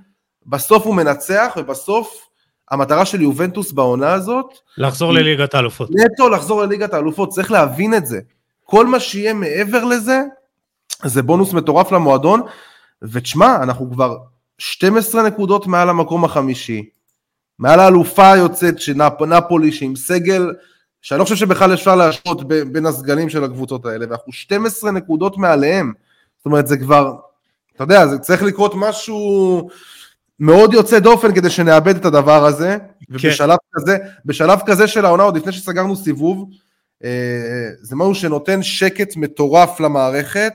בסוף הוא מנצח ובסוף המטרה של יובנטוס בעונה הזאת... לחזור היא... לליגת האלופות. נטו לחזור לליגת האלופות, צריך להבין את זה. כל מה שיהיה מעבר לזה, זה בונוס מטורף למועדון, ותשמע, אנחנו כבר 12 נקודות מעל המקום החמישי, מעל האלופה היוצאת של נפ, נפולי, שעם סגל, שאני לא חושב שבכלל אפשר להשוות בין הסגלים של הקבוצות האלה, ואנחנו 12 נקודות מעליהם, זאת אומרת זה כבר, אתה יודע, זה צריך לקרות משהו מאוד יוצא דופן כדי שנאבד את הדבר הזה, כן. ובשלב כזה, בשלב כזה של העונה, עוד לפני שסגרנו סיבוב, אה, זה משהו שנותן שקט מטורף למערכת,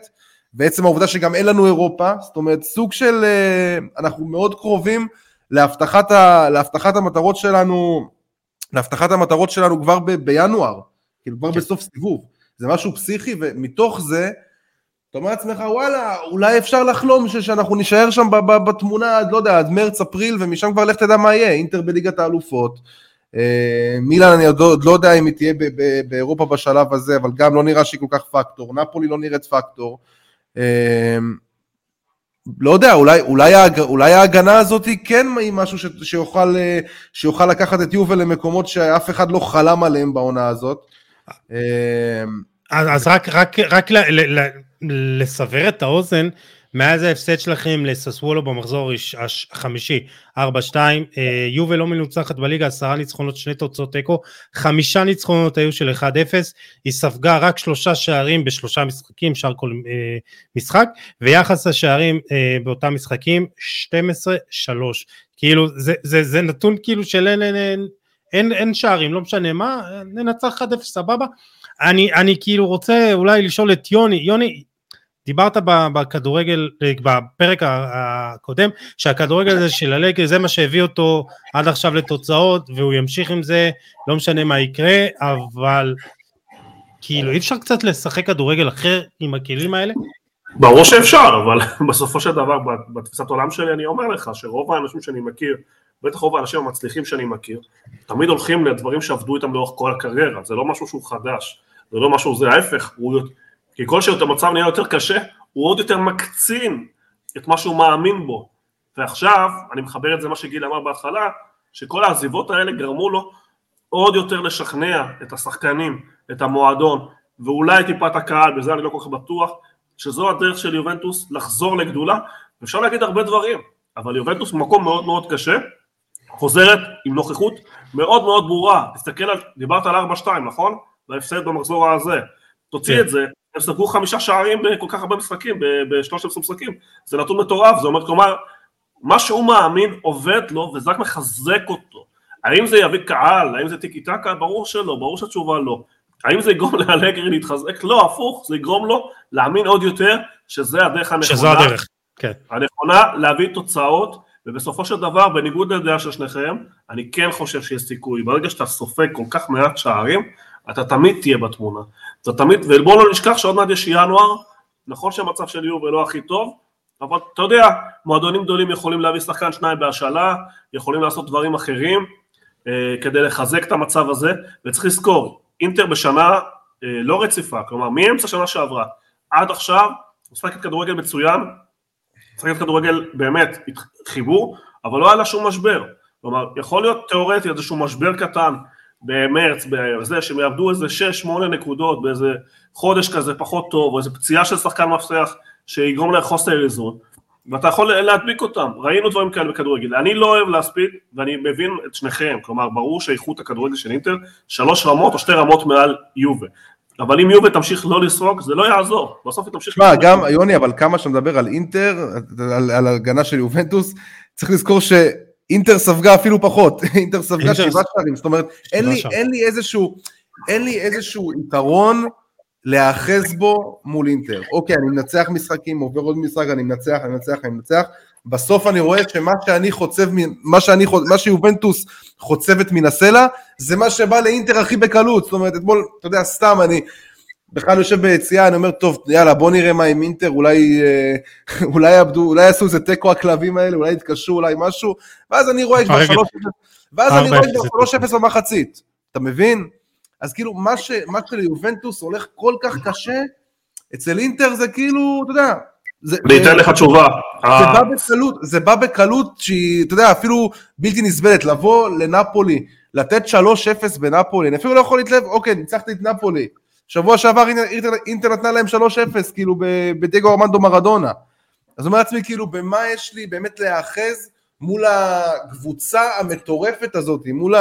בעצם העובדה שגם אין לנו אירופה, זאת אומרת סוג של, אה, אנחנו מאוד קרובים להבטחת, ה, להבטחת המטרות שלנו, להבטחת המטרות שלנו כבר ב, בינואר, כאילו כבר כן. בסוף סיבוב, זה משהו פסיכי ומתוך זה אתה אומר לעצמך וואלה אולי אפשר לחלום ש, שאנחנו נישאר שם ב, ב, בתמונה עד לא יודע עד מרץ אפריל ומשם כבר לך תדע מה יהיה, אינטר בליגת האלופות, אה, מילאן אני עוד, עוד לא יודע אם היא תהיה ב, באירופה בשלב הזה אבל גם לא נראה שהיא כל כך פקטור, נפולי לא נראית פקטור לא יודע, אולי, אולי, אולי ההגנה הזאת כן היא משהו ש, שיוכל, אה, שיוכל לקחת את יובל למקומות שאף אחד לא חלם עליהם בעונה הזאת. אמ, אז רק, רק, רק ל, ל, ל, לסבר את האוזן, מאז ההפסד שלכם לססוולו במחזור החמישי, 4-2, אה, יובל לא מנוצחת בליגה, עשרה ניצחונות, שני תוצאות תיקו, חמישה ניצחונות היו של 1-0, היא ספגה רק שלושה שערים בשלושה משחקים, שער כל אה, משחק, ויחס השערים אה, באותם משחקים, 12-3. כאילו, זה, זה, זה נתון כאילו של אין, אין, אין, אין, אין שערים, לא משנה מה, ננצח 1-0 סבבה. אני, אני כאילו רוצה אולי לשאול את יוני, יוני, דיברת בכדורגל, בפרק ה- הקודם, שהכדורגל הזה של הלגר זה מה שהביא אותו עד עכשיו לתוצאות, והוא ימשיך עם זה, לא משנה מה יקרה, אבל כאילו אי אפשר קצת לשחק כדורגל אחר עם הכלים האלה? ברור שאפשר, אבל (laughs) בסופו של דבר, בתפיסת עולם שלי אני אומר לך שרוב האנשים שאני מכיר, בטח רוב האנשים המצליחים שאני מכיר, תמיד הולכים לדברים שעבדו איתם לאורך כל הקריירה, זה לא משהו שהוא חדש, זה לא משהו, זה ההפך, הוא, כי כל שהמצב נהיה יותר קשה, הוא עוד יותר מקצין את מה שהוא מאמין בו. ועכשיו, אני מחבר את זה מה שגיל אמר בהתחלה, שכל העזיבות האלה גרמו לו עוד יותר לשכנע את השחקנים, את המועדון, ואולי טיפה את הקהל, בזה אני לא כל כך בטוח, שזו הדרך של יובנטוס לחזור לגדולה, אפשר להגיד הרבה דברים, אבל יובנטוס במקום מאוד מאוד קשה, חוזרת עם נוכחות מאוד מאוד ברורה, תסתכל על, דיברת על 4-2 נכון? וההפסד במחזור הזה, תוציא כן. את זה, הם ספגו חמישה שערים בכל כך הרבה משחקים, ב-13 משחקים, זה נתון מטורף, זה אומר, כלומר, מה שהוא מאמין עובד לו וזה רק מחזק אותו. האם זה יביא קהל, האם זה טיקי טקה? ברור שלא, ברור שהתשובה לא. האם זה יגרום לאלגרי להתחזק? לא, הפוך, זה יגרום לו להאמין עוד יותר שזה הדרך הנכונה. שזו הדרך, כן. הנכונה להביא תוצאות, ובסופו של דבר, בניגוד לדעה של שניכם, אני כן חושב שיש סיכוי. ברגע שאתה סופג כל כך מעט שערים, אתה תמיד תהיה בתמונה. אתה תמיד, ובואו לא נשכח שעוד מעט יש ינואר, נכון שהמצב של יובל לא הכי טוב, אבל אתה יודע, מועדונים גדולים יכולים להביא שחקן שניים בהשאלה, יכולים לעשות דברים אחרים אה, כדי לחזק את המצב הזה, וצריך לזכור, אינטר בשנה אה, לא רציפה, כלומר מאמצע שנה שעברה עד עכשיו, משחקת כדורגל מצוין, משחקת כדורגל באמת חיבור, אבל לא היה לה שום משבר. כלומר, יכול להיות תיאורטי איזשהו משבר קטן במרץ, בזה שהם יעבדו איזה 6-8 נקודות באיזה חודש כזה פחות טוב, או איזה פציעה של שחקן מפתח שיגרום להם חוסר איזון, ואתה יכול להדביק אותם, ראינו דברים כאלה בכדורגל, אני לא אוהב להספיד, ואני מבין את שניכם, כלומר ברור שאיכות הכדורגל של אינטר שלוש רמות או שתי רמות מעל יובה, אבל אם יובה תמשיך לא לסרוג, זה לא יעזור, בסוף היא תמשיך... תשמע, גם, יוני, אבל כמה שאתה מדבר על אינטר, על, על הגנה של יובנטוס, צריך לזכור שאינטר ספגה אפילו פחות, (laughs) אינטר ספגה אינטר- שבעה שערים, זאת אומרת, אין לי. אין לי איזשהו, אין לי איזשהו יתרון להיאחז בו מול אינטר. אוקיי, אני מנצח משחקים, עובר עוד משחק, אני מנצח, אני מנצח, אני מנצח, בסוף אני רואה שמה שאני חוצב, מה שאני, מה שיובנטוס חוצבת מן הסלע, זה מה שבא לאינטר הכי בקלות, זאת אומרת, אתמול, אתה יודע, סתם אני בכלל יושב ביציאה, אני אומר, טוב, יאללה, בוא נראה מה עם אינטר, אולי, אה, (laughs) אולי יעבדו, אולי יעשו איזה תיקו הכלבים האלה, אולי יתקשרו, אולי משהו, ואז אני רואה כבר הרגע. 3-0, ואז אני רואה 4-0. כבר 3-0 במחצית, אתה מבין? אז כאילו, מה, ש, מה שליובנטוס הולך כל כך קשה, אצל אינטר זה כאילו, אתה יודע, זה, אני אתן לך תשובה. זה אה, בא בקלות, זה בא בקלות שהיא, אתה יודע, אפילו בלתי נסבלת, לבוא לנפולי, לתת 3-0 בנפולי, אני אפילו לא יכול להתלהב, אוקיי, ניצחתי את נפולי. שבוע שעבר אינטר, אינטר, נתנה להם 3-0, כאילו, ב- בדגו ארמנדו מרדונה. אז אומר לעצמי, כאילו, במה יש לי באמת להיאחז מול הקבוצה המטורפת הזאת, מול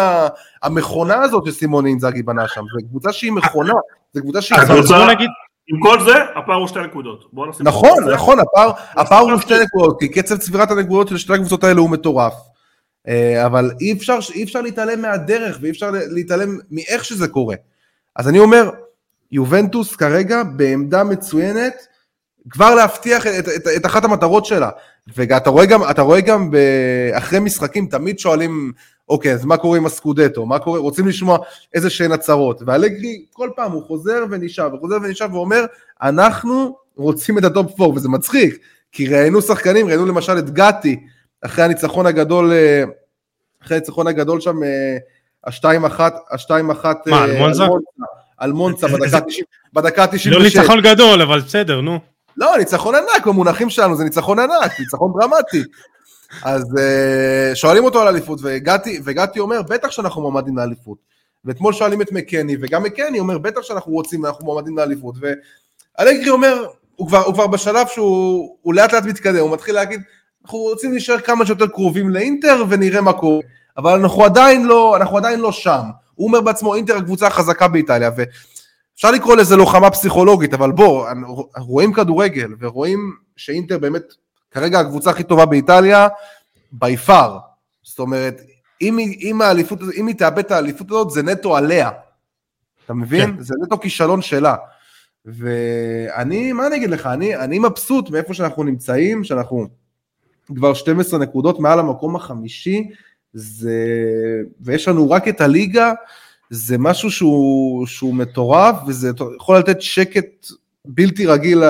המכונה הזאת שסימון אינזאגי בנה שם, זו קבוצה שהיא מכונה, זו קבוצה שהיא... הקבוצה- בוא נגיד, עם כל זה, הפער הוא שתי נקודות. נכון. נכון, הפער, הוא שתי נקודות, כי קצב צבירת הנקודות של שתי הקבוצות האלה הוא מטורף. אה, אבל אי אפשר להתעלם מהדרך ואי אפשר להתעלם מאיך שזה קורה. אז אני אומר, יובנטוס כרגע בעמדה מצוינת, כבר להבטיח את, את, את אחת המטרות שלה. ואתה רואה גם, רואה גם ב, אחרי משחקים, תמיד שואלים, אוקיי, אז מה קורה עם הסקודטו? מה קורה? רוצים לשמוע איזה שהן הצהרות. ואלגרי, כל פעם הוא חוזר ונשאר, וחוזר ונשאר ואומר, אנחנו רוצים את ה top 4, וזה מצחיק, כי ראיינו שחקנים, ראיינו למשל את גאטי, אחרי הניצחון הגדול, אה, אחרי הניצחון הגדול שם, אה, השתיים אחת, השתיים אחת, מה, אה, על מונזה? על מונצה בדקה זה- 90 בדקה לא 96. ניצחון גדול, אבל בסדר, נו. לא, ניצחון ענק, במונחים שלנו זה ניצחון ענק, ניצחון דרמטי. אז uh, שואלים אותו על אליפות, וגתי, וגתי אומר, בטח שאנחנו מועמדים לאליפות. ואתמול שואלים את מקני, וגם מקני אומר, בטח שאנחנו רוצים, אנחנו מועמדים לאליפות. ואלגרי אומר, הוא כבר, הוא כבר בשלב שהוא הוא לאט לאט מתקדם, הוא מתחיל להגיד, אנחנו רוצים להישאר כמה שיותר קרובים לאינטר ונראה מה קורה, אבל אנחנו עדיין לא, אנחנו עדיין לא שם. הוא אומר בעצמו, אינטר הקבוצה החזקה באיטליה, ואפשר לקרוא לזה לוחמה פסיכולוגית, אבל בוא, רואים כדורגל, ורואים שאינטר באמת כרגע הקבוצה הכי טובה באיטליה, בי פאר. זאת אומרת, אם היא, אם, האליפות, אם היא תאבד את האליפות הזאת, זה נטו עליה. אתה מבין? כן. זה נטו כישלון שלה. ואני, מה אני אגיד לך, אני, אני מבסוט מאיפה שאנחנו נמצאים, שאנחנו כבר 12 נקודות מעל המקום החמישי, זה, ויש לנו רק את הליגה, זה משהו שהוא, שהוא מטורף, וזה יכול לתת שקט בלתי רגיל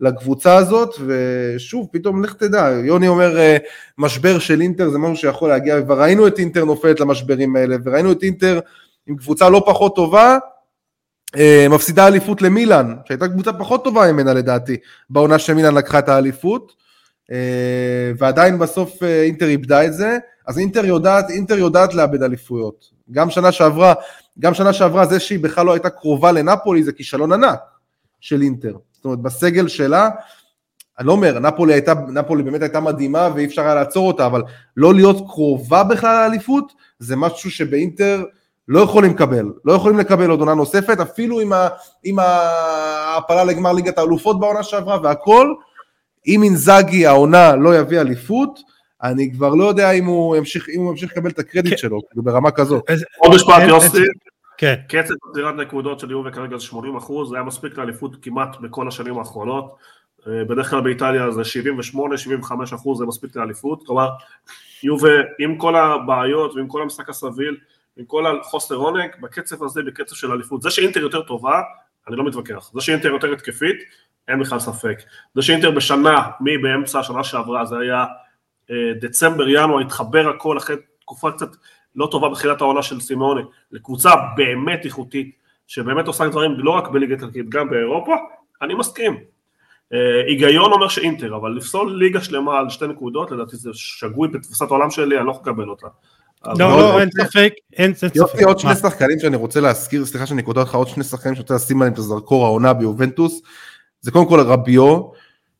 לקבוצה הזאת, ושוב, פתאום לך תדע, יוני אומר אה, משבר של אינטר זה משהו שיכול להגיע, וכבר ראינו את אינטר נופלת למשברים האלה, וראינו את אינטר עם קבוצה לא פחות טובה, אה, מפסידה אליפות למילאן, שהייתה קבוצה פחות טובה ממנה לדעתי, בעונה שמילאן לקחה את האליפות, ועדיין בסוף אינטר איבדה את זה, אז אינטר יודעת, אינטר יודעת לאבד אליפויות. גם שנה שעברה, גם שנה שעברה זה שהיא בכלל לא הייתה קרובה לנפולי זה כישלון ענק של אינטר. זאת אומרת, בסגל שלה, אני לא אומר, נפולי, הייתה, נפולי באמת הייתה מדהימה ואי אפשר היה לעצור אותה, אבל לא להיות קרובה בכלל לאליפות, זה משהו שבאינטר לא יכולים לקבל. לא יכולים לקבל עוד עונה נוספת, אפילו עם ההעפלה לגמר ליגת האלופות בעונה שעברה והכל, אם אינזאגי העונה לא יביא אליפות, אני כבר לא יודע אם הוא ימשיך, אם הוא ימשיך לקבל את הקרדיט כן. שלו, כאילו ברמה כזאת. עוד משפט יוסי, כן. קצב עצירת נקודות של יובה כרגע זה 80 אחוז, זה היה מספיק לאליפות כמעט בכל השנים האחרונות. אה, בדרך כלל באיטליה זה 78-75 אחוז, זה מספיק לאליפות. כלומר, יובה עם כל הבעיות ועם כל המשחק הסביל, עם כל החוסר עונג, בקצב הזה, בקצב של אליפות. זה שאינטר יותר טובה, אני לא מתווכח. זה שאינטר יותר התקפית, אין בכלל ספק. זה שאינטר בשנה, מבאמצע השנה שעברה, זה היה אה, דצמבר, ינואר, התחבר הכל אחרי תקופה קצת לא טובה בתחילת העונה של סימאוני, לקבוצה באמת איכותית, שבאמת עושה דברים לא רק בליגה איטלקית, גם באירופה, אני מסכים. אה, היגיון אומר שאינטר, אבל לפסול ליגה שלמה על שתי נקודות, לדעתי זה שגוי בתפיסת העולם שלי, אני לא יכול לקבל אותה. לא, לא, אין ספק, אין ספק. יופי, עוד שני שחקנים שאני רוצה להזכיר, סליחה שאני קוטע אותך, עוד שני שחקנים שאני רוצה לשים עליהם את הזרקור העונה ביובנטוס, זה קודם כל רביו,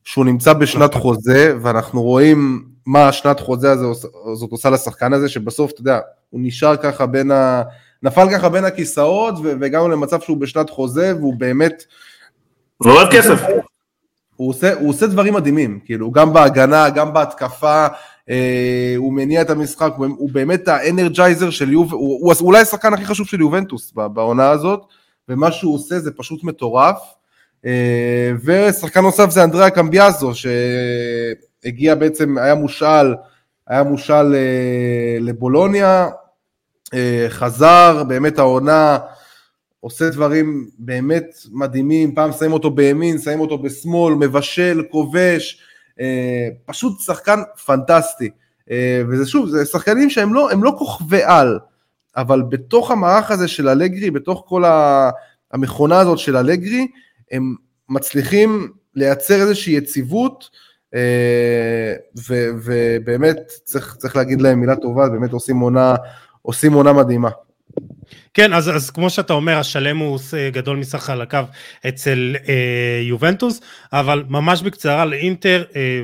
שהוא נמצא בשנת חוזה, ואנחנו רואים מה השנת חוזה הזאת עושה לשחקן הזה, שבסוף, אתה יודע, הוא נשאר ככה בין ה... נפל ככה בין הכיסאות, והגענו למצב שהוא בשנת חוזה, והוא באמת... הוא אוהב כסף. הוא עושה, הוא עושה דברים מדהימים, כאילו, גם בהגנה, גם בהתקפה, הוא מניע את המשחק, הוא, באמת האנרג'ייזר של יוב, הוא, אולי השחקן הכי חשוב של יובנטוס בעונה הזאת, ומה שהוא עושה זה פשוט מטורף. אה, ושחקן נוסף זה אנדריאה קמביאזו, שהגיע בעצם, היה מושאל, היה מושאל אה, לבולוניה, אה, חזר, באמת העונה, עושה דברים באמת מדהימים, פעם שמים אותו בימין, שמים אותו בשמאל, מבשל, כובש, פשוט שחקן פנטסטי. וזה שוב, זה שחקנים שהם לא, לא כוכבי על, אבל בתוך המערך הזה של אלגרי, בתוך כל המכונה הזאת של אלגרי, הם מצליחים לייצר איזושהי יציבות, אה, ו, ובאמת צריך, צריך להגיד להם מילה טובה, באמת עושים עונה, עושים עונה מדהימה. כן, אז, אז כמו שאתה אומר, השלם הוא גדול מסך חלקיו אצל אה, יובנטוס, אבל ממש בקצרה לאינטר, אה,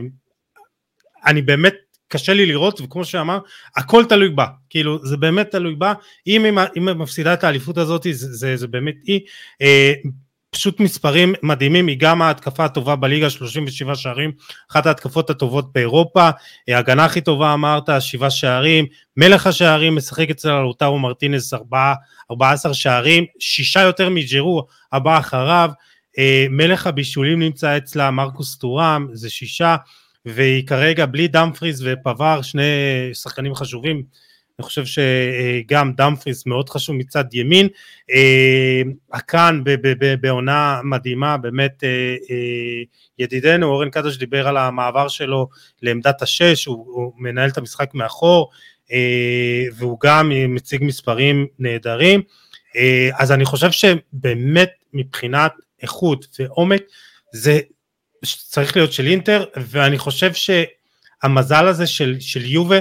אני באמת קשה לי לראות, וכמו שאמר, הכל תלוי בה, כאילו זה באמת תלוי בה, אם היא מפסידה את האליפות הזאת, זה, זה, זה באמת היא. אה, פשוט מספרים מדהימים, היא גם ההתקפה הטובה בליגה, 37 שערים, אחת ההתקפות הטובות באירופה, ההגנה הכי טובה אמרת, שבעה שערים, מלך השערים משחק אצל אלוטרו מרטינס 4, 14 שערים, שישה יותר מג'ירו הבא אחריו, אה, מלך הבישולים נמצא אצלה מרקוס טורם, זה שישה, והיא כרגע בלי דמפריז ופבר, שני שחקנים חשובים, אני חושב שגם דמפריס מאוד חשוב מצד ימין, הקאן אה, בעונה מדהימה, באמת אה, אה, ידידנו אורן קדוש דיבר על המעבר שלו לעמדת השש, הוא, הוא מנהל את המשחק מאחור, והוא גם מציג מספרים נהדרים, אז אני חושב שבאמת מבחינת איכות ועומק, זה צריך להיות של אינטר, ואני חושב שהמזל הזה של, של יובה,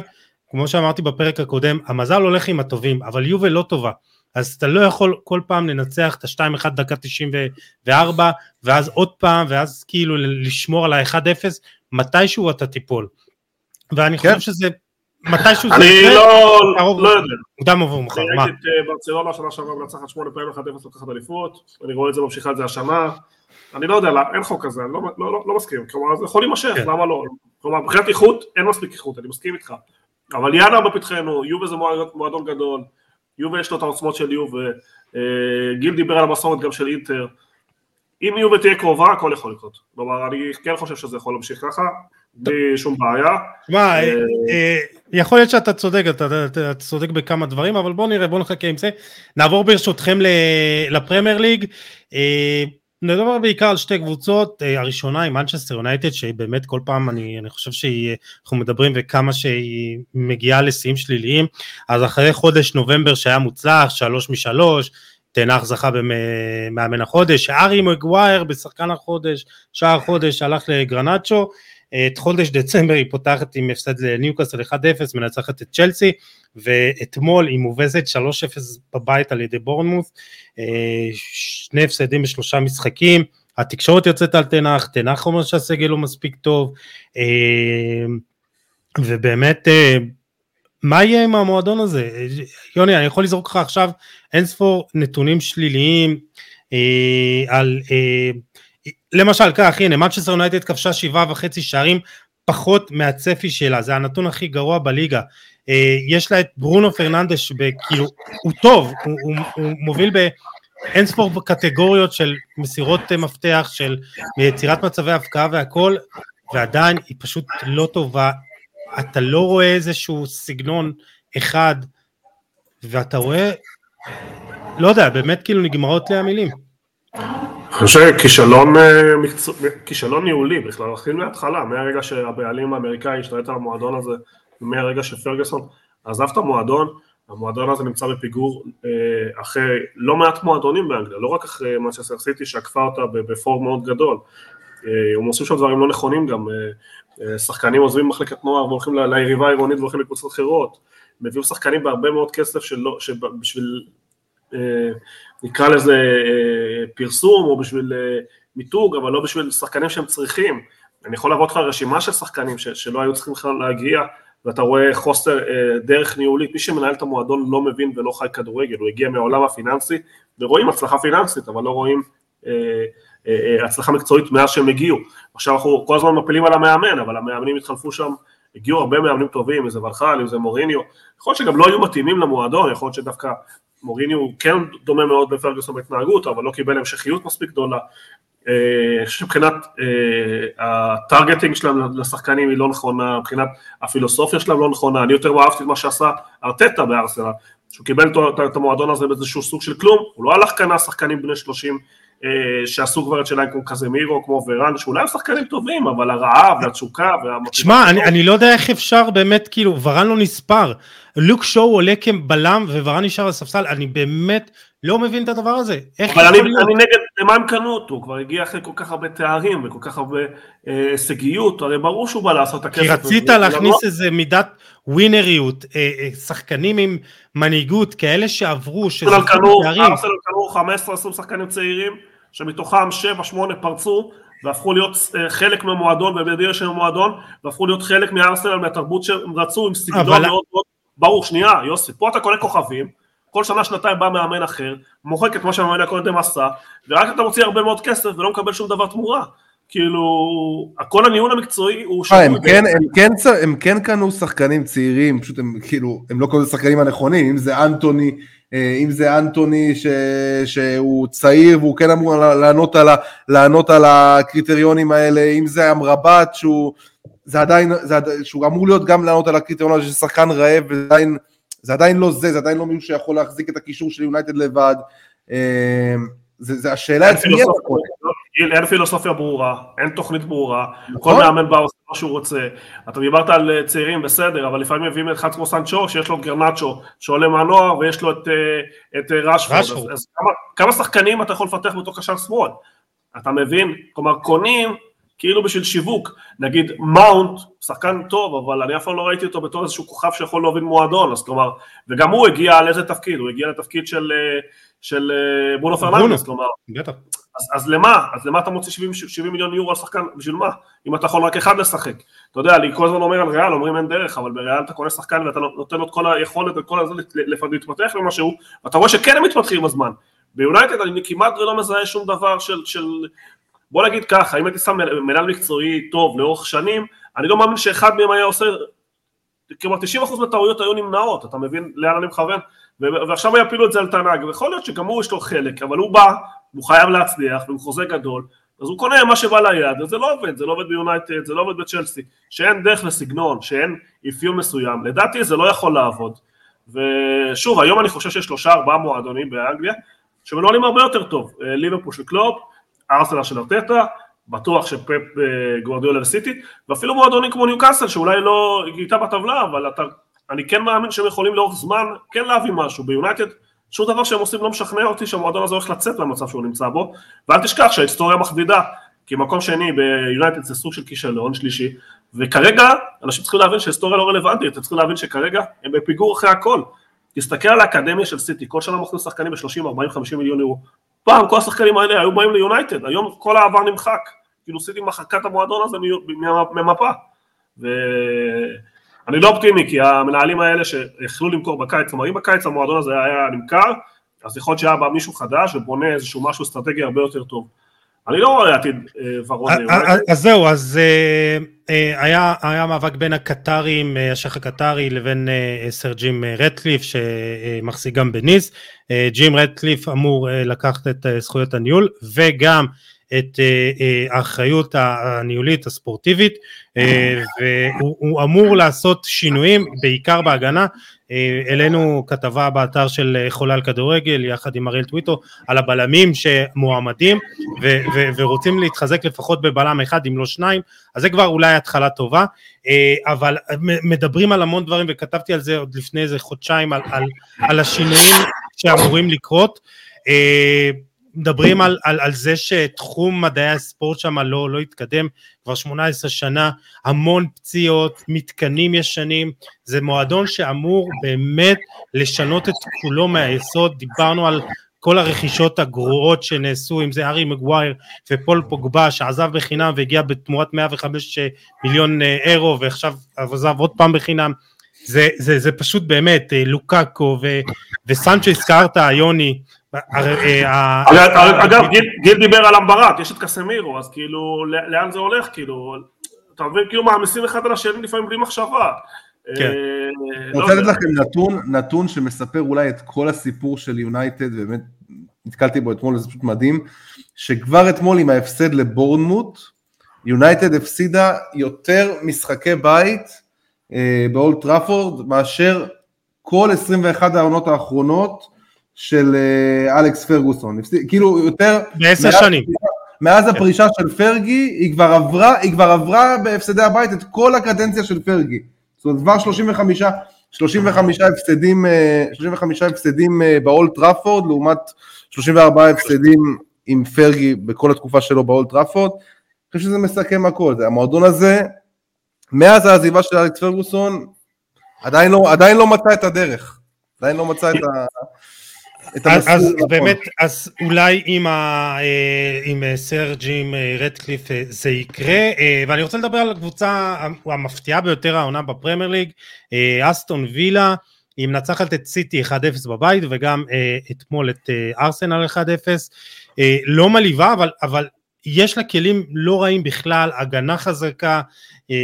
כמו שאמרתי בפרק הקודם, המזל הולך עם הטובים, אבל יובל לא טובה. אז אתה לא יכול כל פעם לנצח את ה-2-1 דקה 94, ואז עוד פעם, ואז כאילו לשמור על ה-1-0, מתישהו אתה תיפול. ואני כן. חושב שזה מתישהו זה יקרה, לא, לא יודע. מוקדם עבור מחר, מה? ראיתי את אה, ברצלונה שנה שעברה מנצחת שמונה פעמים 1-0 לקחת אליפות, אני רואה את זה ממשיכה את זה השנה, אני לא יודע, אין חוק כזה, אני לא, לא, לא, לא מסכים, כלומר זה יכול להימשך, כן. למה לא? כלומר מבחינת איכות אין מספיק איכות, אני מסכים איתך, אבל ינואר בפתחנו, יובה זה מועדון גדול, יובה יש לו את העוצמות של יובה, אה, גיל דיבר על המסורת גם של אינטר, אם יובה תהיה קרובה הכל יכול לקרות, כלומר אני כן חושב שזה יכול להמשיך ככה, בלי שום בעיה. שמע, אה, אה, יכול להיות שאתה צודק, אתה צודק בכמה דברים, אבל בוא נראה, בוא נחכה עם זה. נעבור ברשותכם לפרמייר ליג. אה, נדבר בעיקר על שתי קבוצות, הראשונה היא מנצ'סטר יונייטד, שהיא באמת כל פעם, אני, אני חושב שאנחנו מדברים וכמה שהיא מגיעה לשיאים שליליים, אז אחרי חודש נובמבר שהיה מוצלח, שלוש משלוש, תנח זכה במאמן החודש, ארי מגווייר בשחקן החודש, שער החודש הלך לגרנצ'ו, את חודש דצמבר היא פותחת עם הפסד לניוקאסל 1-0, מנצחת את צ'לסי, ואתמול היא מובסת 3-0 בבית על ידי בורנמוס, אה, שני הפסדים בשלושה משחקים, התקשורת יוצאת על תנח, תנח אומר שהסגל לא מספיק טוב, אה, ובאמת, אה, מה יהיה עם המועדון הזה? יוני, אני יכול לזרוק לך עכשיו אין ספור נתונים שליליים על למשל כך הנה מנצ'סטר יונייטד כבשה שבעה וחצי שערים פחות מהצפי שלה זה הנתון הכי גרוע בליגה. אה, יש לה את ברונו פרננדש כאילו הוא טוב הוא, הוא, הוא מוביל באין ספור קטגוריות של מסירות מפתח של יצירת מצבי הפקעה והכל ועדיין היא פשוט לא טובה. אתה לא רואה איזשהו סגנון אחד ואתה רואה לא יודע באמת כאילו נגמרות לי המילים אני חושב כישלון, אה, ניהולי בכלל, נתחיל מההתחלה, מהרגע שהבעלים האמריקאי השתלט על המועדון הזה, מהרגע שפרגוסון עזב את המועדון, המועדון הזה נמצא בפיגור אה, אחרי לא מעט מועדונים באנגליה, לא רק אחרי מה שעשיתי שעקפה אותה בפורם מאוד גדול, אה, הם עושים שם דברים לא נכונים גם, שחקנים עוזבים מחלקת נוער והולכים ליריבה העירונית והולכים לקבוצות אחרות, מביאים שחקנים בהרבה מאוד כסף שלא, שבשביל נקרא לזה אה, פרסום או בשביל אה, מיתוג, אבל לא בשביל שחקנים שהם צריכים. אני יכול להראות לך רשימה של שחקנים ש, שלא היו צריכים בכלל להגיע, ואתה רואה חוסר אה, דרך ניהולית, מי שמנהל את המועדון לא מבין ולא חי כדורגל, הוא הגיע מהעולם הפיננסי, ורואים הצלחה פיננסית, אבל לא רואים אה, אה, אה הצלחה מקצועית מאז שהם הגיעו. עכשיו אנחנו כל הזמן מפילים על המאמן, אבל המאמנים התחלפו שם, הגיעו הרבה מאמנים טובים, אם זה ולחל, אם זה מוריניו, יכול להיות שגם לא היו מתאימים למועדון, יכול להיות שדווקא מוריניו כן דומה מאוד בפרגוסון בהתנהגות, אבל לא קיבל המשכיות מספיק גדולה. אה, אני חושב שמבחינת אה, הטרגטינג שלהם לשחקנים היא לא נכונה, מבחינת הפילוסופיה שלהם לא נכונה, אני יותר אהבתי את מה שעשה ארטטה בארסנל, שהוא קיבל את המועדון הזה באיזשהו סוג של כלום, הוא לא הלך קנה שחקנים בני 30 אה, שעשו כבר את שלהם כמו קזמירו, כמו ורן, שאולי הם שחקנים טובים, אבל הרעב והתשוקה תשמע, אני, אני לא יודע איך אפשר באמת, כאילו, ורן לא נספר. לוק שואו עולה כבלם וורן נשאר על הספסל, אני באמת לא מבין את הדבר הזה. אבל אני, אני נגד, למה הם קנו אותו? הוא כבר הגיע אחרי כל כך הרבה תארים וכל כך הרבה אה, הישגיות, הרי ברור שהוא בא לעשות את הכסף. כי רצית להכניס לא... איזה מידת ווינריות, אה, אה, שחקנים עם מנהיגות, כאלה שעברו, שזה תארים. ארסנל קנו 15-20 שחקנים צעירים. שמתוכם 7-8 פרצו והפכו להיות אה, חלק מהמועדון ובדרך של המועדון והפכו להיות חלק מארסנל מהתרבות שהם רצו עם סגנון. מאוד מאוד ברור שנייה יוסי פה אתה קונה כוכבים כל שנה שנתיים בא מאמן אחר מוחק את מה שהמאמן הקודם עשה ורק אתה מוציא הרבה מאוד כסף ולא מקבל שום דבר תמורה. כאילו, כל הניהול המקצועי הוא... אה, הם כן, הם, כן, הם כן קנו שחקנים צעירים, פשוט הם כאילו, הם לא קנו את השחקנים הנכונים, אם זה אנטוני, אה, אם זה אנטוני ש, שהוא צעיר והוא כן אמור לענות על, לענות על הקריטריונים האלה, אם זה אמרבת שהוא, זה עדיין, זה, שהוא אמור להיות גם לענות על הקריטריון הזה של שחקן רעב, וזה עדיין, זה עדיין לא זה, זה עדיין לא מישהו שיכול להחזיק את הקישור של יונייטד לבד. אה, זה, זה השאלה את מי אין פילוסופיה ברורה, אין תוכנית ברורה, כל נכון. מאמן בא עושה מה שהוא רוצה. אתה דיברת על אה, צעירים, בסדר, אבל לפעמים מביאים את אחד כמו סנצ'ו, שיש לו גרנצ'ו, שעולה מהנוער, ויש לו את, אה, את רשפורד. אז, אז כמה, כמה שחקנים אתה יכול לפתח בתוך קשר שמאל? אתה מבין? כלומר, קונים כאילו בשביל שיווק, נגיד מאונט, שחקן טוב, אבל אני אף פעם לא ראיתי אותו בתור איזשהו כוכב שיכול להוביל מועדון, אז כלומר, וגם הוא הגיע על איזה תפקיד, הוא הגיע לתפקיד של, אה, של אה, ברונו פרננדס, כלומר, בטח. אז, אז למה? אז למה אתה מוציא 70, 70 מיליון יורו על שחקן? בשביל מה? אם אתה יכול רק אחד לשחק. אתה יודע, אני כל הזמן אומר על ריאל, אומרים אין דרך, אבל בריאל אתה קונה שחקן ואתה נותן לו את כל היכולת וכל הזה להתפתח למשהו, ואתה רואה שכן הם מתפתחים בזמן. ביונייטד אני כמעט לא מזהה שום דבר של, של... בוא נגיד ככה, אם הייתי שם מנהל מקצועי טוב לאורך שנים, אני לא מאמין שאחד מהם היה עושה, כלומר 90% מהטעויות היו נמנעות, אתה מבין לאן אני מכוון? ועכשיו יפילו את זה על תנ"ג, ויכול להיות שגם הוא יש לו חלק, אבל הוא בא, הוא חייב להצליח, והוא חוזה גדול, אז הוא קונה מה שבא ליד, וזה לא עובד, זה לא עובד ביונייטד, זה לא עובד בצ'לסי, שאין דרך לסגנון, שאין אפיון מסוים, לדעתי זה לא יכול לעבוד. ושוב, היום אני חושב שיש שלושה ארבעה מועדונים באנגליה, שמנוהלים הרבה יותר טוב, אה, ליברפול של קלופ, ארסנל של ארטטה, בטוח שפפ אה, גוורדיאלה וסיטי, ואפילו מועדונים כמו ניוקאסל שאולי לא איתה בטבלה, אבל אתה, אני כן מאמין שהם יכולים לאורך זמן כן להביא משהו, ביונייטד שום דבר שהם עושים לא משכנע אותי שהמועדון הזה הולך לצאת מהמצב שהוא נמצא בו, ואל תשכח שההיסטוריה מכבידה, כי מקום שני ביונייטד זה סוג של כישלון שלישי, וכרגע אנשים צריכים להבין שההיסטוריה לא רלוונטית, הם צריכים להבין שכרגע הם בפיגור אחרי הכל. תסתכל על האקדמיה של סיטי, כל שנה מוכרים שחקנים ב-30, 40, 50 מיליון יורו. פעם כל השחקנים האלה היו באים ליונייטד, היום כל העבר נמחק. כאילו סיטי מחקה את המועדון הזה ממפה. ואני לא אופטימי, כי המנהלים האלה שיכלו למכור בקיץ, כלומר אם בקיץ המועדון הזה היה נמכר, אז יכול להיות שהיה בא מישהו חדש ובונה איזשהו משהו אסטרטגי הרבה יותר טוב. אני לא רואה עתיד אה, ורוד. אז זהו, אז אה, היה, מאבק בין הקטרים, אה, השייח הקטרי לבין סר ג'ים רטליף שמחזיק גם בניס. ג'ים רטליף אמור לקחת את זכויות הניהול וגם את האחריות הניהולית הספורטיבית והוא אמור לעשות שינויים בעיקר בהגנה העלינו כתבה באתר של חולל כדורגל יחד עם אריאל טוויטו על הבלמים שמועמדים ו- ו- ורוצים להתחזק לפחות בבלם אחד אם לא שניים אז זה כבר אולי התחלה טובה. אבל מדברים על המון דברים וכתבתי על זה עוד לפני איזה חודשיים על, על, על השינויים שאמורים לקרות מדברים על, על, על זה שתחום מדעי הספורט שם לא, לא התקדם כבר 18 שנה, המון פציעות, מתקנים ישנים, זה מועדון שאמור באמת לשנות את כולו מהיסוד, דיברנו על כל הרכישות הגרועות שנעשו, אם זה ארי מגווייר ופול פוגבה שעזב בחינם והגיע בתמורת 105 מיליון אירו ועכשיו עזב עוד פעם בחינם, זה, זה, זה פשוט באמת לוקאקו וסנצ'ו הזכרת יוני אגב, גיל דיבר על אמברט, יש את קסמירו, אז כאילו, לאן זה הולך, כאילו, אתה מבין, כאילו מעמיסים אחד על השני לפעמים בלי מחשבה. כן. אני לא רוצה לתת לכם נתון, נתון שמספר אולי את כל הסיפור של יונייטד, באמת נתקלתי בו אתמול, זה פשוט מדהים, שכבר אתמול עם ההפסד לבורנמוט, יונייטד הפסידה יותר משחקי בית אה, באולט טראפורד מאשר כל 21 העונות האחרונות של אה, אלכס פרגוסון, כאילו יותר... בעשר שנים. מאז הפרישה של פרגי, היא כבר עברה, היא כבר עברה בהפסדי הבית את כל הקדנציה של פרגי. זאת אומרת, כבר 35, 35 הפסדים, 35 אה, הפסדים אה, באולט טראפורד, לעומת 34 הפסדים עם פרגי בכל התקופה שלו באולט טראפורד. אני חושב שזה מסכם הכל, המועדון הזה, מאז העזיבה של אלכס פרגוסון, עדיין לא, עדיין לא מצא את הדרך. עדיין לא מצא את ה... אז, אז באמת, אז אולי עם, ה, אה, עם אה, סר ג'ים, עם אה, רדקליף זה יקרה, ואני רוצה לדבר על הקבוצה המפתיעה ביותר העונה בפרמייר ליג, אסטון וילה, היא מנצחת את סיטי 1-0 בבית וגם אתמול את ארסנל 1-0, לא מלאיבה אבל, אבל יש לה כלים לא רעים בכלל, הגנה חזקה,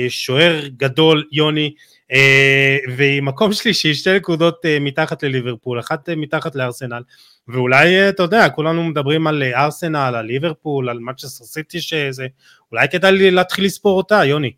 שוער גדול, יוני, אה, ועם מקום שלישי שתי נקודות אה, מתחת לליברפול, אחת אה, מתחת לארסנל, ואולי אתה יודע, כולנו מדברים על ארסנל, על ליברפול, על מצ'סטר סיטי שזה, אולי כדאי להתחיל לספור אותה, יוני.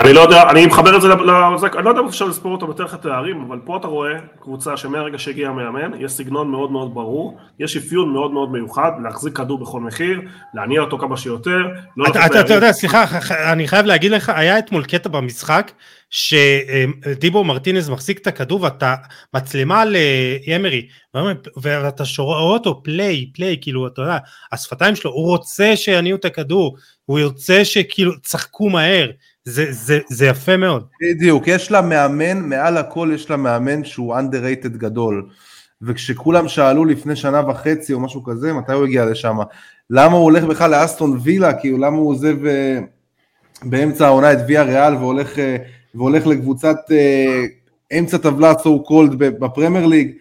אני לא יודע, אני מחבר את זה אני לא יודע אם אפשר לספור אותו בתוך התארים, אבל פה אתה רואה קבוצה שמהרגע שהגיע המאמן, יש סגנון מאוד מאוד ברור, יש אפיון מאוד מאוד מיוחד, להחזיק כדור בכל מחיר, להניע אותו כמה שיותר, לא אתה יודע, סליחה, אני חייב להגיד לך, היה אתמול קטע במשחק, שדיבו מרטינז מחזיק את הכדור ואתה מצלמה לימרי ואתה רואה אותו פליי פליי כאילו אתה יודע השפתיים שלו הוא רוצה שיניעו את הכדור הוא ירצה שכאילו צחקו מהר זה, זה, זה יפה מאוד. בדיוק, יש לה מאמן, מעל הכל יש לה מאמן שהוא underrated גדול. וכשכולם שאלו לפני שנה וחצי או משהו כזה, מתי הוא הגיע לשם? למה הוא הולך בכלל לאסטון וילה? כאילו למה הוא עוזב uh, באמצע העונה את ויה ריאל והולך, uh, והולך לקבוצת uh, אמצע טבלה so called בפרמייר ליג?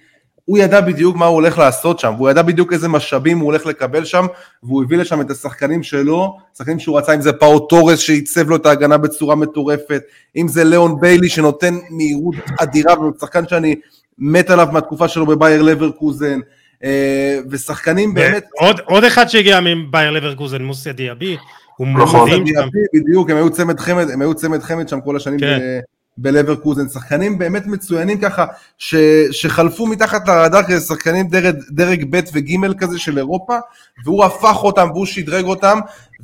הוא ידע בדיוק מה הוא הולך לעשות שם, והוא ידע בדיוק איזה משאבים הוא הולך לקבל שם, והוא הביא לשם את השחקנים שלו, שחקנים שהוא רצה, אם זה פאו טורס שעיצב לו את ההגנה בצורה מטורפת, אם זה ליאון ביילי שנותן מהירות אדירה, ושחקן שאני מת עליו מהתקופה שלו בבאייר לברקוזן, אה, ושחקנים באמת... עוד, עוד אחד שהגיע מבאייר לברקוזן, מוסא דיאבי, הוא נכון, בדיוק, הם היו צמד חמד, הם היו צמד חמד שם כל השנים. כן. בלברקוזן, שחקנים באמת מצוינים ככה, ש, שחלפו מתחת לרדאר כזה, שחקנים דרג, דרג ב' וג' כזה של אירופה, והוא הפך אותם והוא שדרג אותם,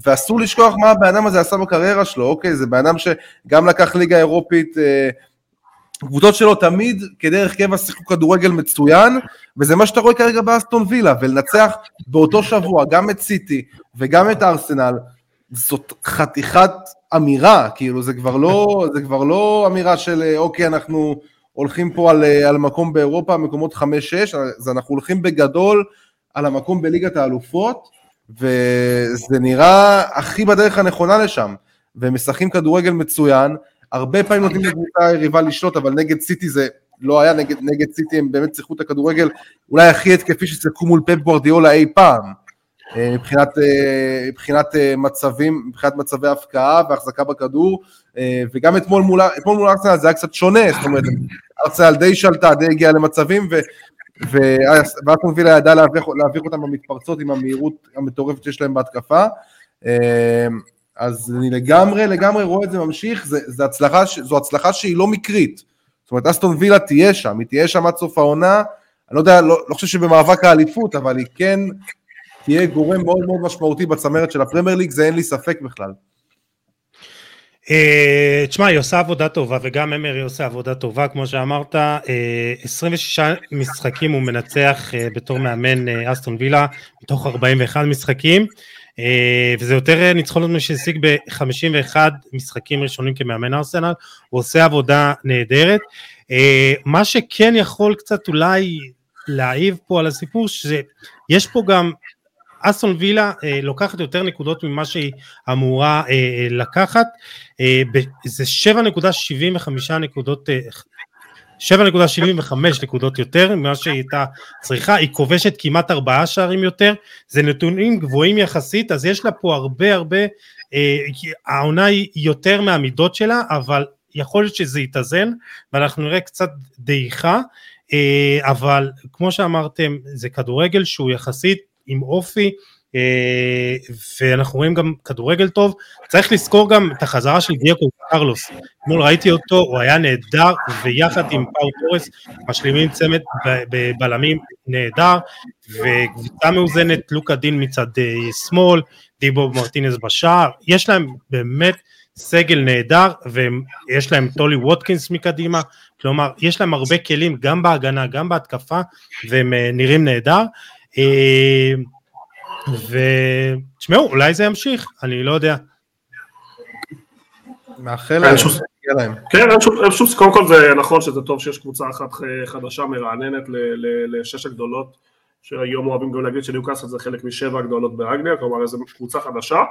ואסור לשכוח מה הבן אדם הזה עשה בקריירה שלו, אוקיי, זה בן אדם שגם לקח ליגה אירופית, אה, קבוצות שלו תמיד כדרך קבע שיחקו כדורגל מצוין, וזה מה שאתה רואה כרגע באסטון וילה, ולנצח באותו שבוע גם את סיטי וגם את ארסנל, זאת חתיכת אמירה, כאילו זה כבר לא, (laughs) זה כבר לא אמירה של אוקיי אנחנו הולכים פה על, על מקום באירופה, מקומות 5-6, אז אנחנו הולכים בגדול על המקום בליגת האלופות, וזה נראה הכי בדרך הנכונה לשם, והם משחקים כדורגל מצוין, הרבה פעמים (laughs) נותנים לקבוצה היריבה לשלוט, אבל נגד סיטי זה לא היה, נגד, נגד סיטי הם באמת שיחקו את הכדורגל אולי הכי התקפי ששיחקו מול פפ גוורדיאולה אי פעם. אה, מבחינת, אה, מבחינת אה, מצבים, מבחינת מצבי הפקעה והחזקה בכדור, וגם אתמול מול, אתמול מול ארסנל זה היה קצת שונה, זאת אומרת, ארסנל די שלטה, די הגיעה למצבים, ו... ואסטון וילה ידע להעביר, להעביר אותם במתפרצות עם המהירות המטורפת שיש להם בהתקפה. אז אני לגמרי, לגמרי רואה את זה ממשיך, זה, זה הצלחה, זו הצלחה שהיא לא מקרית. זאת אומרת, אסטון וילה תהיה שם, היא תהיה שם עד סוף העונה, אני לא יודע, לא, לא חושב שבמאבק האליפות, אבל היא כן תהיה גורם מאוד מאוד משמעותי בצמרת של הפרמייר ליג, זה אין לי ספק בכלל. אה, תשמע, היא עושה עבודה טובה, וגם אמרי עושה עבודה טובה, כמו שאמרת, 26 אה, משחקים הוא מנצח אה, בתור מאמן אסטון וילה, מתוך 41 משחקים, וזה יותר ניצחונות משהשיג ב-51 משחקים ראשונים כמאמן ארסנל, הוא עושה עבודה נהדרת. מה שכן יכול קצת אולי להעיב פה על הסיפור, שיש פה גם אסטון וילה אה, לוקחת יותר נקודות ממה שהיא אמורה אה, אה לקחת, אה, זה 7.75 נקודות, 7.75 אה, נקודות יותר ממה שהיא הייתה צריכה, היא כובשת כמעט ארבעה שערים יותר, זה נתונים גבוהים יחסית, אז יש לה פה הרבה הרבה, אה, העונה היא יותר מהמידות שלה, אבל יכול להיות שזה יתאזן, ואנחנו נראה קצת דעיכה, אבל כמו שאמרתם, זה כדורגל שהוא יחסית עם אופי, אה, ואנחנו רואים גם כדורגל טוב, צריך לזכור גם את החזרה של דייגו קרלוס, אתמול ראיתי אותו, הוא היה נהדר, ויחד עם פאו טורס משלימים צמד בבלמים נהדר, וקבוצה מאוזנת, לוקה דין מצד אה, שמאל, דיבו מרטינס בשער, יש להם באמת סגל נהדר, ויש להם טולי ווטקינס מקדימה, כלומר יש להם הרבה כלים גם בהגנה, גם בהתקפה, והם אה, נראים נהדר. ותשמעו, אולי זה ימשיך, אני לא יודע. מאחל להם. כן, אין שום, קודם כל זה נכון שזה טוב שיש קבוצה אחת חדשה מרעננת לשש הגדולות, שהיום אוהבים גם להגיד שניוקאסל זה חלק משבע הגדולות באנגליה, כלומר איזו קבוצה חדשה,